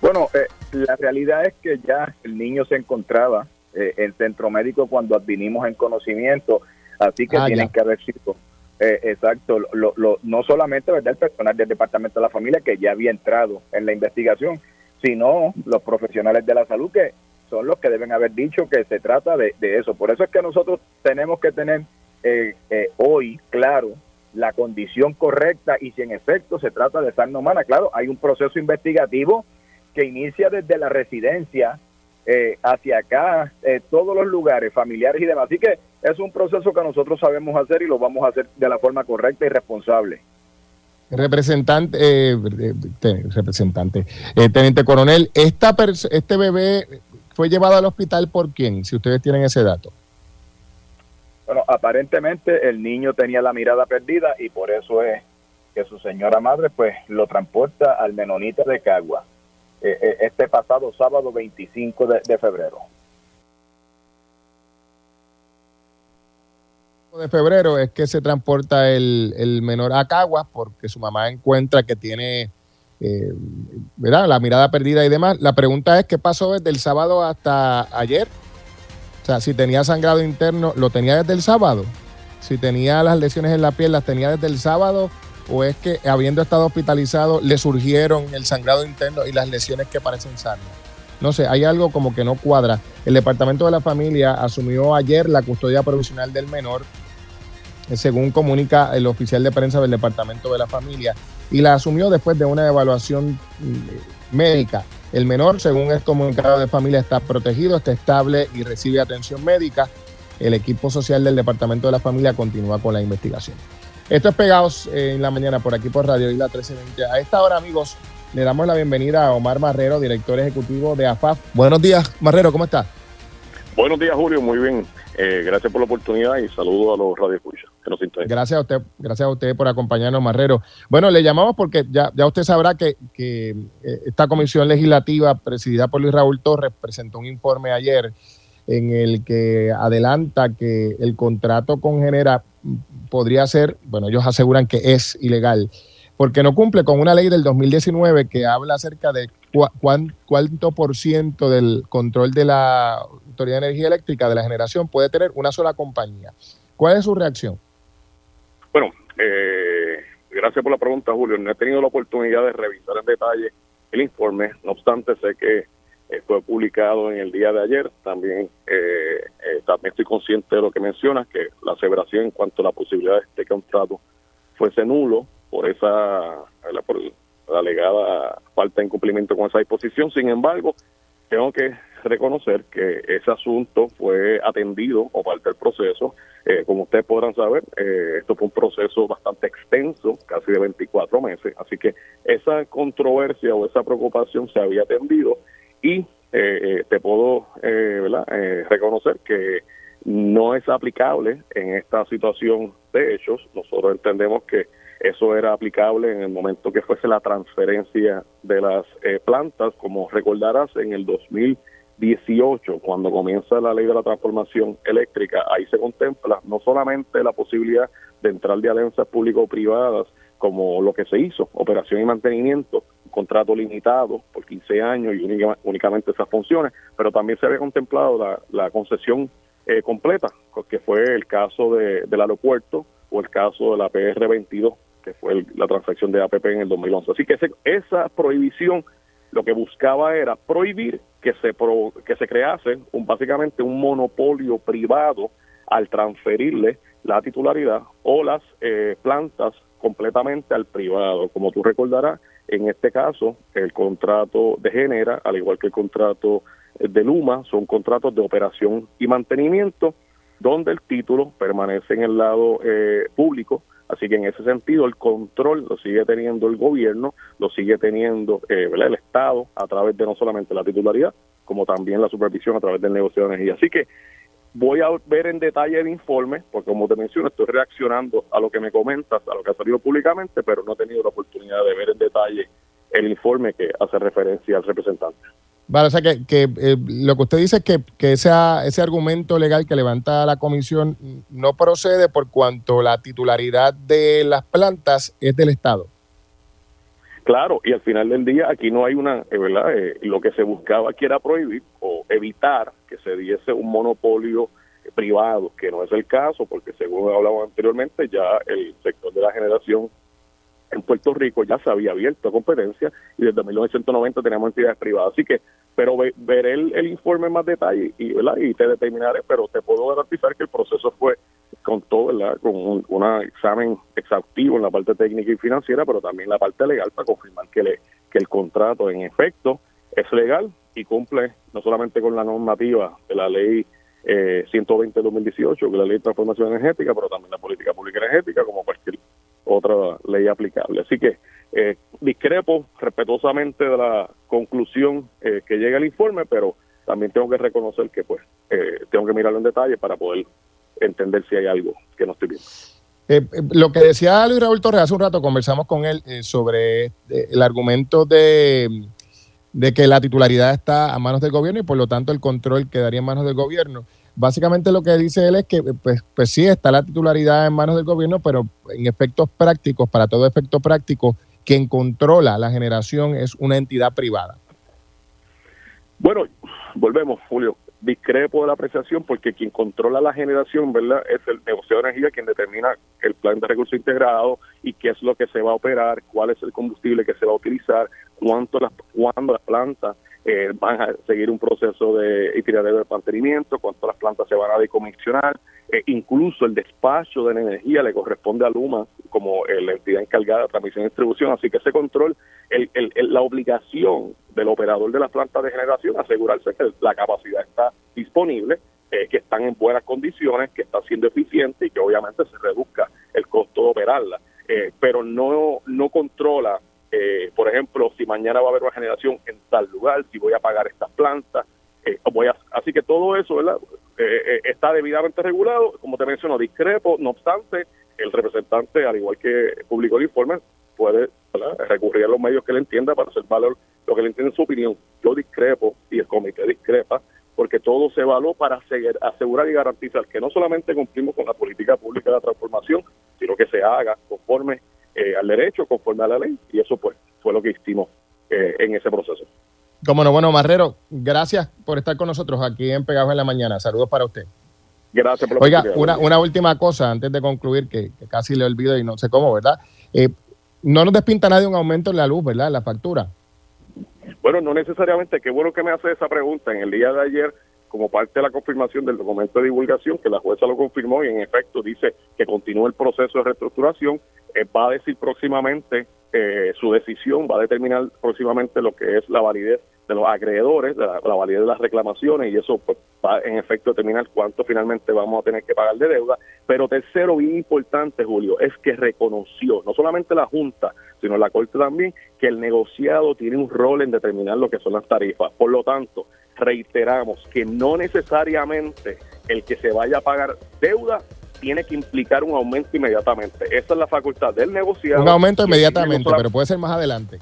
Bueno, eh, la realidad es que ya el niño se encontraba eh, en centro médico cuando advinimos en conocimiento, así que Ah, tienen ya. que haber sido, eh, exacto, lo, lo- no solamente ¿verdad? el personal del Departamento de la Familia que ya había entrado en la investigación, sino los profesionales de la salud que son los que deben haber dicho que se trata de, eso. Por eso es que nosotros tenemos que tener eh, eh, hoy claro la condición correcta y si en efecto se trata de sarna humana. Claro, hay un proceso investigativo que inicia desde la residencia eh, hacia acá, eh, todos los lugares familiares y demás. Así que es un proceso que nosotros sabemos hacer y lo vamos a hacer de la forma correcta y responsable. Representante, eh, eh, te- representante, teniente coronel, esta este bebé fue llevado al hospital por quién, si ustedes tienen ese dato. Bueno, aparentemente el niño tenía la mirada perdida y por eso es que su señora madre pues lo transporta al Menonita de Cagua eh, eh, este pasado sábado 25 de, de febrero. de febrero es que se transporta el, el menor a Caguas porque su mamá encuentra que tiene eh, la mirada perdida y demás. La pregunta es qué pasó desde el sábado hasta ayer. O sea, si tenía sangrado interno, ¿lo tenía desde el sábado? Si tenía las lesiones en la piel, ¿las tenía desde el sábado? ¿O es que habiendo estado hospitalizado le surgieron el sangrado interno y las lesiones que parecen sanas? No sé, hay algo como que no cuadra. El Departamento de la Familia asumió ayer la custodia provisional del menor, según comunica el oficial de prensa del Departamento de la Familia, y la asumió después de una evaluación mm, médica. El menor, según el comunicado de familia, está protegido, está estable y recibe atención médica. El equipo social del Departamento de la Familia continúa con la investigación. Esto es Pegados eh, en la mañana por aquí por Radio Isla 1320. A esta hora, amigos, le damos la bienvenida a Omar Marrero, director ejecutivo de AFAF. Buenos días, Marrero, ¿cómo está? Buenos días, Julio. Muy bien. Eh, gracias por la oportunidad y saludo a los radioescuchas que nos sintonizan. Gracias a usted, gracias a usted por acompañarnos, Marrero. Bueno, le llamamos porque ya, ya usted sabrá que, que, eh, esta comisión legislativa presidida por Luis Raúl Torres presentó un informe ayer en el que adelanta que el contrato con Genera podría ser, bueno, ellos aseguran que es ilegal, porque no cumple con una ley del 2019 que habla acerca de cuán- cuánto por ciento del control de la Autoridad de Energía Eléctrica de la generación puede tener una sola compañía. ¿Cuál es su reacción? Bueno, eh, gracias por la pregunta, Julio. No he tenido la oportunidad de revisar en detalle el informe. No obstante, sé que eh, fue publicado en el día de ayer. También, eh, eh, también estoy consciente de lo que mencionas, que la aseveración en cuanto a la posibilidad de este contrato fuese nulo por esa por la alegada falta de incumplimiento con esa disposición. Sin embargo, tengo que reconocer que ese asunto fue atendido o parte del proceso. Eh, como ustedes podrán saber, eh, esto fue un proceso bastante extenso, casi de 24 meses, así que esa controversia o esa preocupación se había atendido y eh, eh, te puedo eh, ¿verdad? Eh, reconocer que no es aplicable en esta situación de hechos. Nosotros entendemos que eso era aplicable en el momento que fuese la transferencia de las eh, plantas, como recordarás, en el 2018, cuando comienza la ley de la transformación eléctrica, ahí se contempla no solamente la posibilidad de entrar de alianzas público-privadas, como lo que se hizo, operación y mantenimiento, contrato limitado por 15 años y única- únicamente esas funciones, pero también se había contemplado la, la concesión eh, completa, que fue el caso de- del aeropuerto o el caso de la PR22, que fue la transacción de APP en el 2011. Así que ese- esa prohibición lo que buscaba era prohibir que se pro- que se crease un básicamente un monopolio privado al transferirle la titularidad o las eh, plantas completamente al privado. Como tú recordarás, en este caso, el contrato de Genera, al igual que el contrato de Luma, son contratos de operación y mantenimiento, donde el título permanece en el lado eh, público, Así que en ese sentido el control lo sigue teniendo el gobierno, lo sigue teniendo eh, el Estado a través de no solamente la titularidad, como también la supervisión a través del negocio de energía. Así que voy a ver en detalle el informe, porque como te menciono, estoy reaccionando a lo que me comentas, a lo que ha salido públicamente, pero no he tenido la oportunidad de ver en detalle el informe que hace referencia al representante. Vale, o sea que, que eh, lo que usted dice es que, que ese, ese argumento legal que levanta la comisión no procede por cuanto la titularidad de las plantas es del Estado. Claro, y al final del día aquí no hay una, eh, ¿verdad? Eh, lo que se buscaba aquí era prohibir o evitar que se diese un monopolio privado, que no es el caso, porque según hablamos anteriormente, ya el sector de la generación en Puerto Rico ya se había abierto a competencia y desde 1990 tenemos entidades privadas. Así que, pero veré el, informe en más detalle y, ¿verdad? y te determinaré, pero te puedo garantizar que el proceso fue con todo, ¿verdad? con un examen exhaustivo en la parte técnica y financiera, pero también la parte legal para confirmar que, le, que el contrato en efecto es legal y cumple no solamente con la normativa de la ley eh, 120 de 2018, que es la ley de transformación energética, pero también la política pública energética, como cualquier otra ley aplicable. Así que eh, discrepo respetuosamente de la conclusión eh, que llega el informe, pero también tengo que reconocer que pues eh, tengo que mirarlo en detalle para poder entender si hay algo que no estoy viendo. lo que decía Luis Raúl Torres hace un rato, conversamos con él sobre el argumento de, de que la titularidad está a manos del gobierno y por lo tanto el control quedaría en manos del gobierno. Básicamente lo que dice él es que pues, pues sí, está la titularidad en manos del gobierno, pero en efectos prácticos, para todo efecto práctico, quien controla la generación es una entidad privada. Bueno, volvemos, Julio. Discrepo de la apreciación porque quien controla la generación, ¿verdad? Es el negocio de energía quien determina el plan de recursos integrado y qué es lo que se va a operar, cuál es el combustible que se va a utilizar, cuánto las, cuándo las plantas eh, van a seguir un proceso de itinerarios de mantenimiento, cuánto las plantas se van a decomisionar, eh, incluso el despacho de la energía le corresponde a Luma como eh, la entidad encargada de transmisión y distribución, así que ese control, el, la obligación del operador de las plantas de generación, asegurarse que la capacidad está disponible, que están en buenas condiciones, que está siendo eficiente y que obviamente se reduzca el costo de operarla, pero no, no controla eh, por ejemplo, si mañana va a haber una generación en tal lugar, si voy a pagar estas plantas, eh, voy a, así que todo eso ¿verdad? Eh, está debidamente regulado, como te menciono, discrepo, no obstante, el representante, al igual que publicó el informe, puede recurrir a los medios que le entienda para hacer valor lo que le entiende en su opinión. Yo discrepo y el comité discrepa porque todo se evaluó para asegurar y garantizar que no solamente cumplimos con la política pública de la transformación, sino que se haga conforme eh, al derecho conforme a la ley y eso pues fue lo que hicimos eh, en ese proceso. Como no, bueno, Marrero, gracias por estar con nosotros aquí en Pegados en la Mañana. Saludos para usted. Gracias por la Oiga, una, una, última cosa antes de concluir, que, casi le olvido y no sé cómo, ¿verdad? Eh, no nos despinta nadie un aumento en la luz, ¿verdad? En la factura. Bueno, no necesariamente. Qué bueno que me hace esa pregunta. En el día de ayer como parte de la confirmación del documento de divulgación, que la jueza lo confirmó y en efecto dice que continúa el proceso de reestructuración, eh, va a decir próximamente eh, su decisión, va a determinar próximamente lo que es la validez de los acreedores, la, validez de las reclamaciones y eso pues, va en efecto determinar cuánto finalmente vamos a tener que pagar de deuda. Pero tercero, bien importante, Julio, es que reconoció, no solamente la Junta, sino la Corte también, que el negociado tiene un rol en determinar lo que son las tarifas. Por lo tanto, reiteramos que no necesariamente el que se vaya a pagar deuda tiene que implicar un aumento inmediatamente. Esa es la facultad del negociado. Un aumento inmediatamente, pero puede ser más adelante.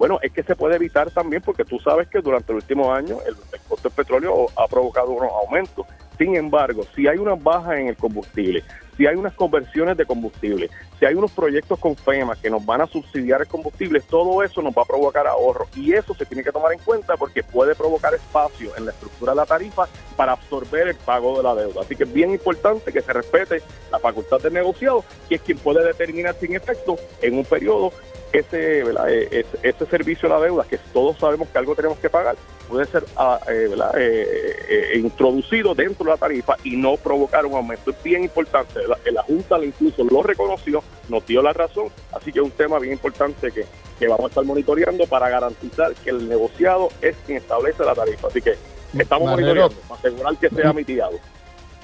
Bueno, es que se puede evitar también porque tú sabes que durante el último año el, el costo del petróleo ha provocado unos aumentos. Sin embargo, si hay una baja en el combustible, si hay unas conversiones de combustible, si hay unos proyectos con FEMA que nos van a subsidiar el combustible, todo eso nos va a provocar ahorro y eso se tiene que tomar en cuenta porque puede provocar espacio en la estructura de la tarifa para absorber el pago de la deuda. Así que es bien importante que se respete la facultad del negociado, que es quien puede determinar sin efecto en un periodo ese, e, ese, servicio a la deuda, que todos sabemos que algo tenemos que pagar, puede ser ah, eh, eh, eh, introducido dentro de la tarifa y no provocar un aumento. Es bien importante, la, la Junta incluso lo reconoció, nos dio la razón, así que es un tema bien importante que, que vamos a estar monitoreando para garantizar que el negociado es quien establece la tarifa. Así que estamos monitoreando para asegurar que sea mitigado.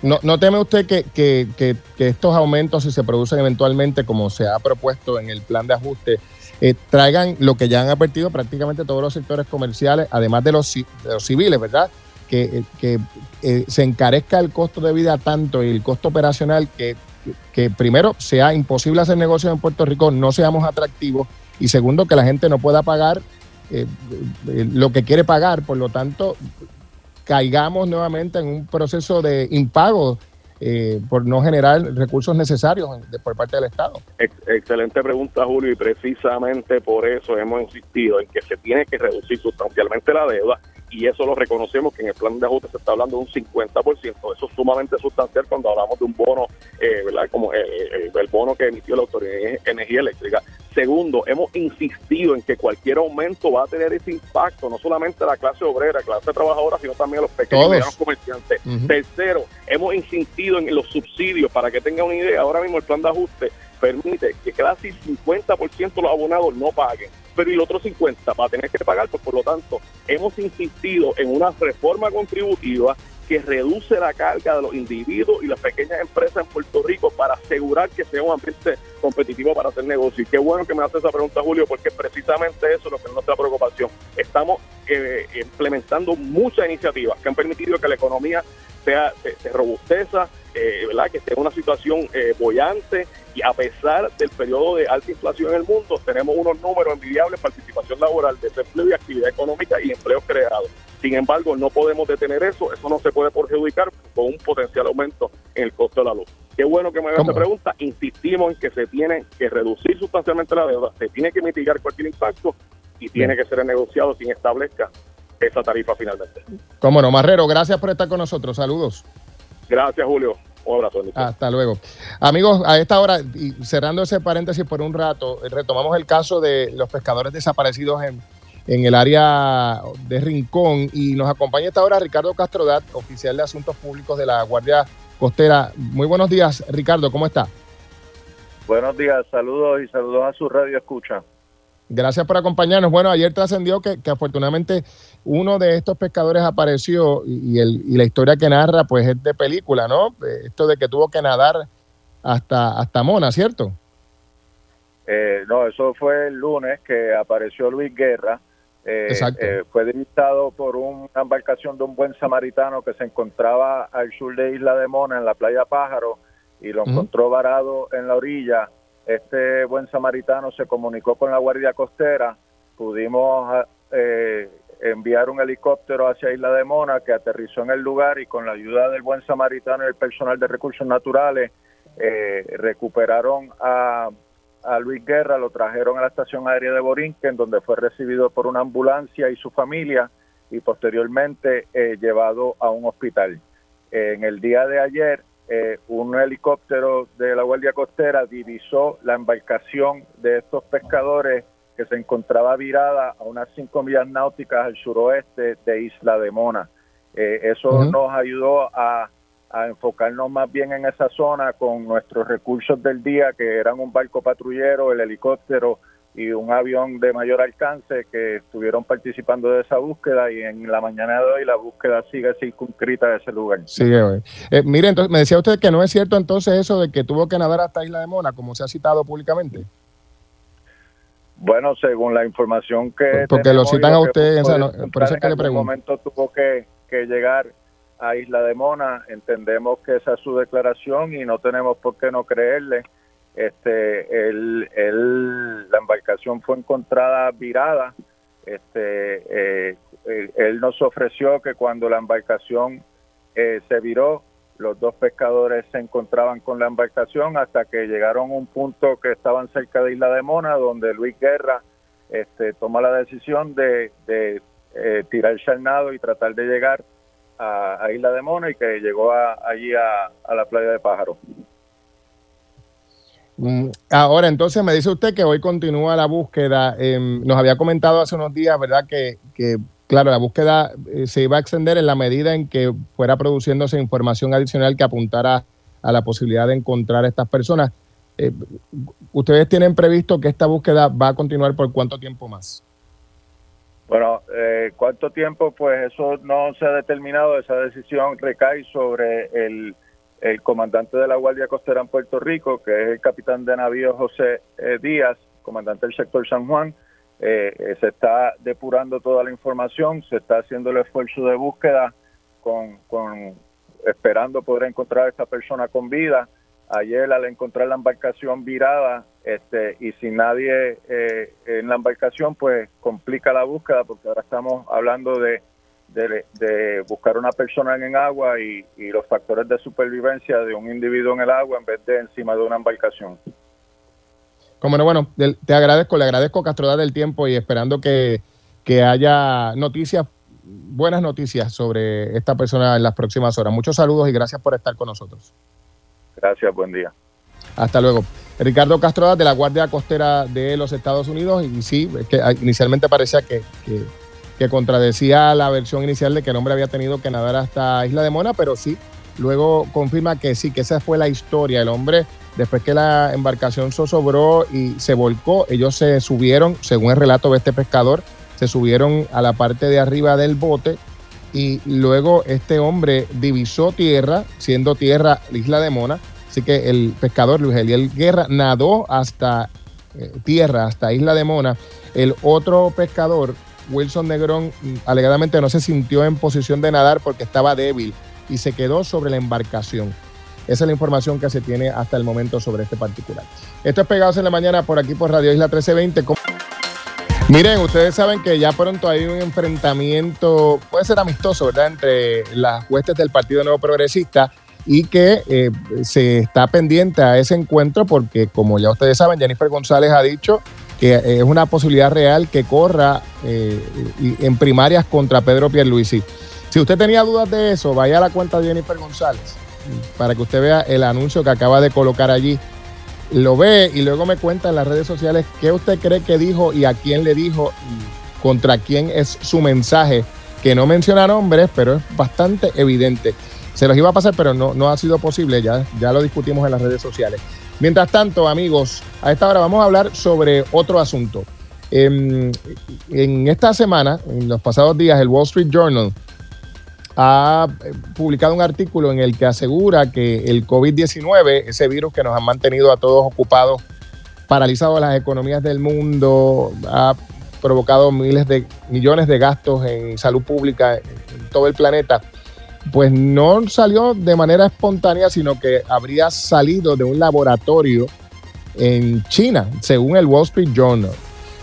¿No, no teme usted que, que, que, estos aumentos, si se producen eventualmente, como se ha propuesto en el plan de ajuste, eh, traigan lo que ya han advertido prácticamente todos los sectores comerciales, además de los, los civiles, ¿verdad? Que, eh, que eh, se encarezca el costo de vida tanto y el costo operacional que, que primero sea imposible hacer negocios en Puerto Rico, no seamos atractivos y segundo que la gente no pueda pagar eh, lo que quiere pagar, por lo tanto caigamos nuevamente en un proceso de impago eh, por no generar recursos necesarios por parte del Estado. Ex- excelente pregunta, Julio, y precisamente por eso hemos insistido en que se tiene que reducir sustancialmente la deuda y eso lo reconocemos que en el plan de ajuste se está hablando de un 50%. Eso es sumamente sustancial cuando hablamos de un bono, eh, ¿verdad? Como eh, eh, el bono que emitió la Autoridad de Energía Eléctrica. Segundo, hemos insistido en que cualquier aumento va a tener ese impacto, no solamente a la clase obrera, clase trabajadora, sino también a los pequeños y medianos comerciantes. Tercero, hemos insistido en los subsidios. Para que tengan una idea, ahora mismo el plan de ajuste permite que casi 50% de los abonados no paguen, pero el otro 50% va a tener que pagar, pues por lo tanto, hemos insistido en una reforma contributiva que reduce la carga de los individuos y las pequeñas empresas en Puerto Rico para asegurar que sea un ambiente competitivo para hacer negocio. Y qué bueno que me hace esa pregunta, Julio, porque precisamente eso es lo que es nuestra preocupación. Estamos eh, implementando muchas iniciativas que han permitido que la economía sea, se, se robusteza, eh, ¿verdad? que esté en una situación eh, bollante y a pesar del periodo de alta inflación en el mundo, tenemos unos números envidiables, participación laboral, desempleo y actividad económica y empleos creados. Sin embargo, no podemos detener eso, eso no se puede perjudicar con un potencial aumento en el costo de la luz. Qué bueno que me haga esta pregunta. Insistimos en que se tiene que reducir sustancialmente la deuda, se tiene que mitigar cualquier impacto y tiene que ser negociado sin establezca esa tarifa finalmente. Cómo no, Marrero, gracias por estar con nosotros. Saludos. Gracias, Julio. Un abrazo. Hasta luego. Amigos, a esta hora, y cerrando ese paréntesis por un rato, eh, retomamos el caso de los pescadores desaparecidos en, en el área de Rincón y nos acompaña a esta hora Ricardo Castrodat, oficial de Asuntos Públicos de la Guardia Costera. Muy buenos días, Ricardo, ¿cómo está? Buenos días, saludos y saludos a su radio escucha. Gracias por acompañarnos. Bueno, ayer trascendió que, que afortunadamente uno de estos pescadores apareció y, y el, y la historia que narra pues es de película, ¿no? Eh, Esto de que tuvo que nadar hasta, hasta Mona, ¿cierto? Eh, no, eso fue el lunes que apareció Luis Guerra. Eh, Exacto. eh, fue divisado por una embarcación de un buen samaritano que se encontraba al sur de Isla de Mona, en la playa Pájaro, y lo encontró varado en la orilla. Este buen samaritano se comunicó con la Guardia Costera. Pudimos ah, eh, enviar un helicóptero hacia Isla de Mona que aterrizó en el lugar y con la ayuda del buen samaritano y el personal de recursos naturales eh, recuperaron a, Luis Guerra, lo trajeron a la estación aérea de Borinquen, donde fue recibido por una ambulancia y su familia y posteriormente eh, llevado a un hospital. en el día de ayer, eh, un helicóptero de la Guardia Costera divisó la embarcación de estos pescadores que se encontraba virada a unas cinco millas náuticas al suroeste de Isla de Mona. Eh, eso nos ayudó a, a enfocarnos más bien en esa zona con nuestros recursos del día, que eran un barco patrullero, el helicóptero y un avión de mayor alcance que estuvieron participando de esa búsqueda y en la mañana de hoy la búsqueda sigue circunscrita a ese lugar. Sigue, güey. Eh, mire, entonces, me decía usted que no es cierto entonces eso de que tuvo que nadar hasta Isla de Mona, como se ha citado públicamente. Bueno, según la información que Porque lo tenemos citan a usted, no, por eso es que le en algún pregunto. momento tuvo que, que llegar a Isla de Mona. Entendemos que esa es su declaración y no tenemos por qué no creerle. Este, él- la embarcación fue encontrada virada. Este, eh, él, nos ofreció que cuando la embarcación eh, se viró, los dos pescadores se encontraban con la embarcación hasta que llegaron a un punto que estaban cerca de Isla de Mona, donde Luis Guerra este, toma la decisión de, de eh, tirarse al nado y tratar de llegar a, Isla de Mona y que llegó a- allí a la playa de Pájaro. Mm, Ahora, entonces me dice usted que hoy continúa la búsqueda. Em, nos había comentado hace unos días, ¿verdad? Que, que, claro, la búsqueda eh, se iba a extender en la medida en que fuera produciéndose información adicional que apuntara a la posibilidad de encontrar a estas personas. Eh, ¿Ustedes tienen previsto que esta búsqueda va a continuar por cuánto tiempo más? Bueno, eh, ¿cuánto tiempo? Pues eso no se ha determinado, esa decisión recae sobre el, el comandante de la Guardia Costera en Puerto Rico, que es el capitán de navío José eh, Díaz, comandante del sector San Juan, eh, se está depurando toda la información, se está haciendo el esfuerzo de búsqueda con, con esperando poder encontrar a esta persona con vida. Ayer al encontrar la embarcación virada este, y sin nadie eh, en la embarcación, pues complica la búsqueda porque ahora estamos hablando de, de, buscar una persona en agua y, y los factores de supervivencia de un individuo en el agua en vez de encima de una embarcación. Como no, bueno, te agradezco, le agradezco Castro del tiempo y esperando que, que haya noticias, buenas noticias sobre esta persona en las próximas horas. Muchos saludos y gracias por estar con nosotros. Gracias, buen día. Hasta luego. Ricardo Castro de la Guardia Costera de los Estados Unidos, y sí, que inicialmente parecía que, que, contradecía la versión inicial de que el hombre había tenido que nadar hasta Isla de Mona, pero sí, luego confirma que sí, que esa fue la historia. El hombre, después que la embarcación zozobró y se volcó, ellos se subieron, según el relato de este pescador, se subieron a la parte de arriba del bote y luego este hombre divisó tierra, siendo tierra la isla de Mona. Así que el pescador Luis Eliel Guerra nadó hasta eh, tierra, hasta Isla de Mona. El otro pescador, Wilson Negrón, alegadamente no se sintió en posición de nadar porque estaba débil y se quedó sobre la embarcación. Esa es la información que se tiene hasta el momento sobre este particular. Esto es Pegados en la Mañana por aquí por Radio Isla 1320. Miren, ustedes saben que ya pronto hay un enfrentamiento, puede ser amistoso, ¿verdad?, entre las huestes del Partido Nuevo Progresista y que eh, se está pendiente a ese encuentro porque, como ya ustedes saben, Jennifer González ha dicho que es una posibilidad real que corra eh, en primarias contra Pedro Pierluisi. Si usted tenía dudas de eso, vaya a la cuenta de Jennifer González para que usted vea el anuncio que acaba de colocar allí lo ve y luego me cuenta en las redes sociales qué usted cree que dijo y a quién le dijo y contra quién es su mensaje, que no menciona nombres, pero es bastante evidente. Se los iba a pasar, pero no, no ha sido posible, ya, ya lo discutimos en las redes sociales. Mientras tanto, amigos, a esta hora vamos a hablar sobre otro asunto. en, en esta semana, en los pasados días, el Wall Street Journal ha eh, publicado un artículo en el que asegura que el COVID-19, ese virus que nos ha mantenido a todos ocupados, paralizado las economías del mundo, ha provocado miles de millones de gastos en salud pública en todo el planeta, pues no salió de manera espontánea, sino que habría salido de un laboratorio en China, según el Wall Street Journal.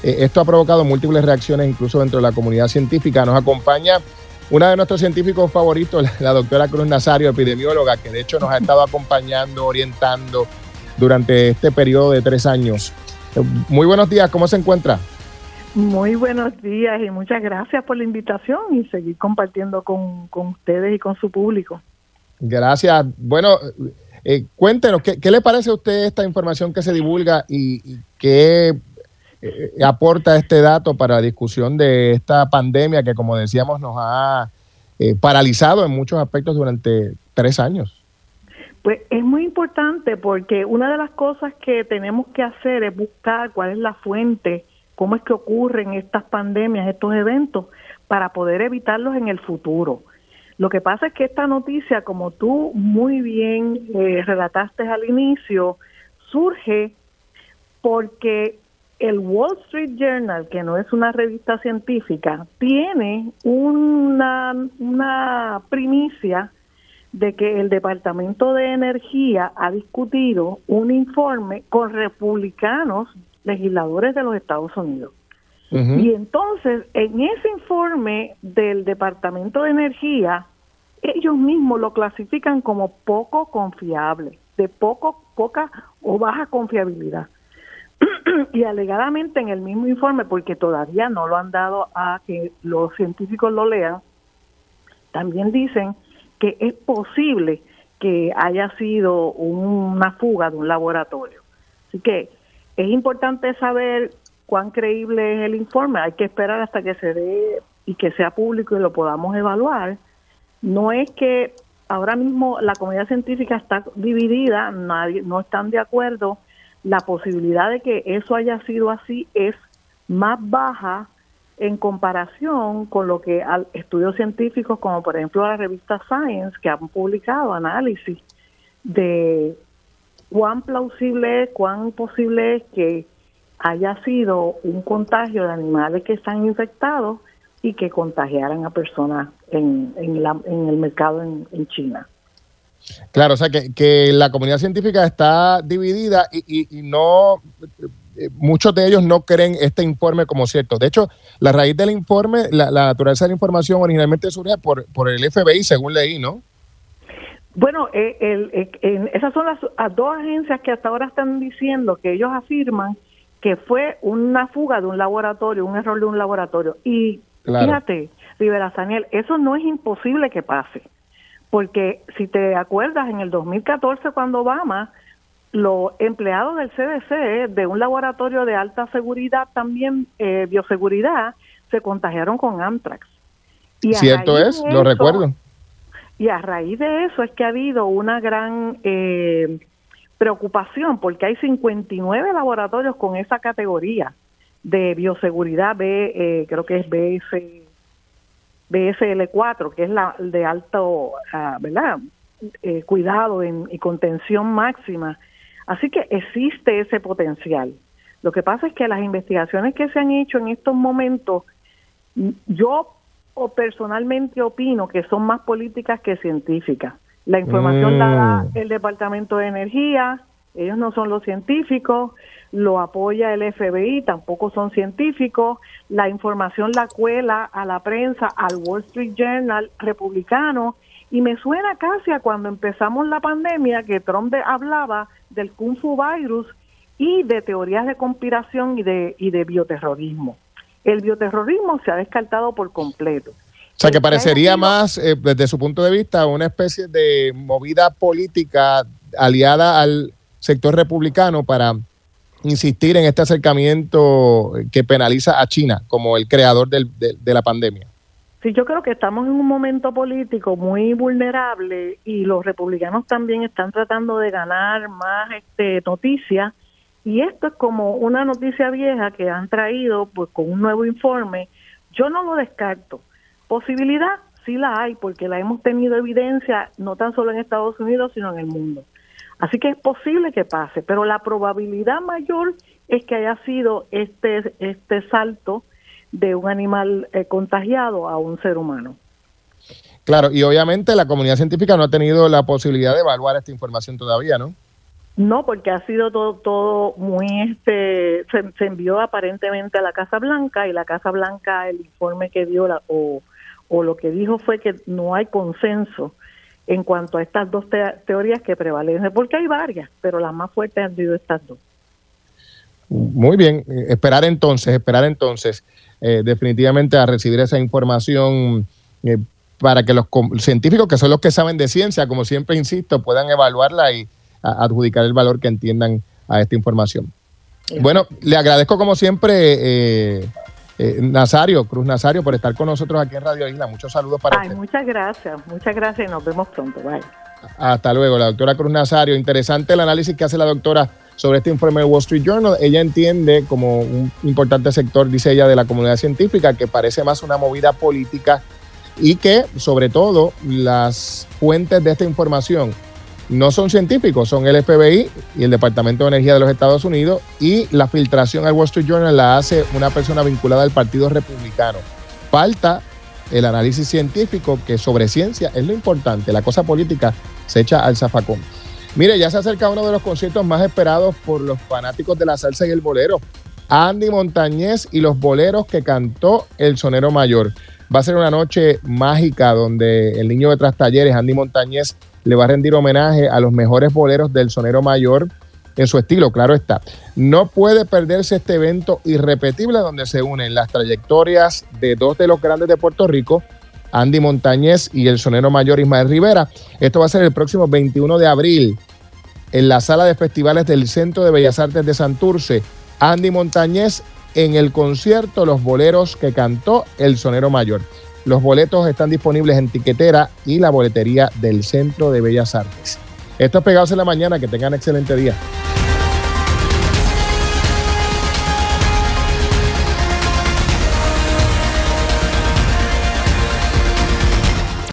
Eh, esto ha provocado múltiples reacciones incluso dentro de la comunidad científica. Nos acompaña una de nuestros científicos favoritos, la, doctora Cruz Nazario, epidemióloga, que de hecho nos ha estado acompañando, orientando durante este periodo de tres años. Muy buenos días, ¿cómo se encuentra? Muy buenos días y muchas gracias por la invitación y seguir compartiendo con, ustedes y con su público. Gracias. Bueno, eh, cuéntenos, ¿qué, le parece a usted esta información que se divulga y, y qué eh, aporta este dato para la discusión de esta pandemia que, como decíamos, nos ha eh, paralizado en muchos aspectos durante tres años? Pues es muy importante porque una de las cosas que tenemos que hacer es buscar cuál es la fuente, cómo es que ocurren estas pandemias, estos eventos, para poder evitarlos en el futuro. Lo que pasa es que esta noticia, como tú muy bien eh, relataste al inicio, surge porque el Wall Street Journal, que no es una revista científica, tiene una, una primicia de que el Departamento de Energía ha discutido un informe con republicanos legisladores de los Estados Unidos. Y entonces, en ese informe del Departamento de Energía, ellos mismos lo clasifican como poco confiable, de poco, poca o baja confiabilidad. y alegadamente en el mismo informe, porque todavía no lo han dado a que los científicos lo lean, también dicen que es posible que haya sido una fuga de un laboratorio. Así que es importante saber cuán creíble es el informe. Hay que esperar hasta que se dé y que sea público y lo podamos evaluar. No es que ahora mismo la comunidad científica está dividida, nadie no están de acuerdo la posibilidad de que eso haya sido así es más baja en comparación con lo que estudios científicos como por ejemplo la revista Science que han publicado análisis de cuán plausible es, cuán posible es que haya sido un contagio de animales que están infectados y que contagiaran a personas en, en, la- en el mercado en, en China. Claro, o sea que, la comunidad científica está dividida y, y- y no, eh, muchos de ellos no creen este informe como cierto. De hecho, la raíz del informe, la, la naturaleza de la información originalmente surge por, por el FBI, según leí, ¿no? Bueno, eh, el- eh, esas son las, las dos agencias que hasta ahora están diciendo que ellos afirman que fue una fuga de un laboratorio, un error de un laboratorio. Y Claro. fíjate, Rivera Saniel, eso no es imposible que pase, porque si te acuerdas, en el 2014 cuando Obama, los empleados del CDC de un laboratorio de alta seguridad, también eh, bioseguridad, se contagiaron con anthrax. Y Cierto es, lo recuerdo. Y a raíz de eso es que ha habido una gran eh, preocupación porque hay 59 laboratorios con esa categoría de bioseguridad B, eh, creo que es BS, BSL4, que es la de alto, ah, ¿verdad? Eh, cuidado en- y contención máxima. Así que existe ese potencial. Lo que pasa es que las investigaciones que se han hecho en estos momentos, yo o personalmente opino que son más políticas que científicas. La información Mm. la da el Departamento de Energía, ellos no son los científicos, lo apoya el FBI, tampoco son científicos, la información la cuela a la prensa, al Wall Street Journal republicano, y me suena casi a cuando empezamos la pandemia que Trump de- hablaba del Kung Fu virus y de teorías de conspiración y de, y de bioterrorismo. El bioterrorismo se ha descartado por completo. O sea, que parecería más, eh, desde su punto de vista, una especie de movida política aliada al sector republicano para insistir en este acercamiento que penaliza a China como el creador del- de, de la pandemia. Sí, yo creo que estamos en un momento político muy vulnerable y los republicanos también están tratando de ganar más este, noticias y esto es como una noticia vieja que han traído pues con un nuevo informe. Yo no lo descarto. Posibilidad sí la hay porque la hemos tenido evidencia no tan solo en Estados Unidos sino en el mundo. Así que es posible que pase, pero la probabilidad mayor es que haya sido este este salto de un animal eh, contagiado a un ser humano. Claro, y obviamente la comunidad científica no ha tenido la posibilidad de evaluar esta información todavía, ¿no? No, porque ha sido todo, todo muy, este, se, envió aparentemente a la Casa Blanca y la Casa Blanca el informe que dio la, o, o lo que dijo fue que no hay consenso en cuanto a estas dos te- teorías que prevalecen, porque hay varias, pero las más fuertes han sido estas dos. Muy bien, esperar entonces, esperar entonces eh, definitivamente a recibir esa información eh, para que los científicos, que son los que saben de ciencia, como siempre insisto, puedan evaluarla y a- adjudicar el valor que entiendan a esta información. Bueno, le agradezco como siempre, eh, eh, Nazario, Cruz Nazario, por estar con nosotros aquí en Radio Isla. Muchos saludos para Ay, usted. muchas gracias, muchas gracias y nos vemos pronto. Bye. Hasta luego, la doctora Cruz Nazario. Interesante el análisis que hace la doctora sobre este informe del Wall Street Journal. Ella entiende como un importante sector, dice ella, de la comunidad científica, que parece más una movida política y que, sobre todo, las fuentes de esta información no son científicos, son el FBI y el Departamento de Energía de los Estados Unidos y la filtración al Wall Street Journal la hace una persona vinculada al Partido Republicano. Falta el análisis científico, que sobre ciencia es lo importante, la cosa política se echa al zafacón. Mire, ya se acerca uno de los conciertos más esperados por los fanáticos de la salsa y el bolero. Andy Montañez y los boleros que cantó el sonero mayor. Va a ser una noche mágica donde el niño de Tras Talleres, Andy Montañez, le va a rendir homenaje a los mejores boleros del sonero mayor en su estilo, claro está. No puede perderse este evento irrepetible donde se unen las trayectorias de dos de los grandes de Puerto Rico, Andy Montañez y el sonero mayor Ismael Rivera. Esto va a ser el próximo 21 de abril en la sala de festivales del Centro de Bellas Artes de Santurce. Andy Montañez en el concierto Los Boleros que cantó el sonero mayor. Los boletos están disponibles en Tiquetera y la boletería del Centro de Bellas Artes. Esto es Pegados en la Mañana. Que tengan excelente día.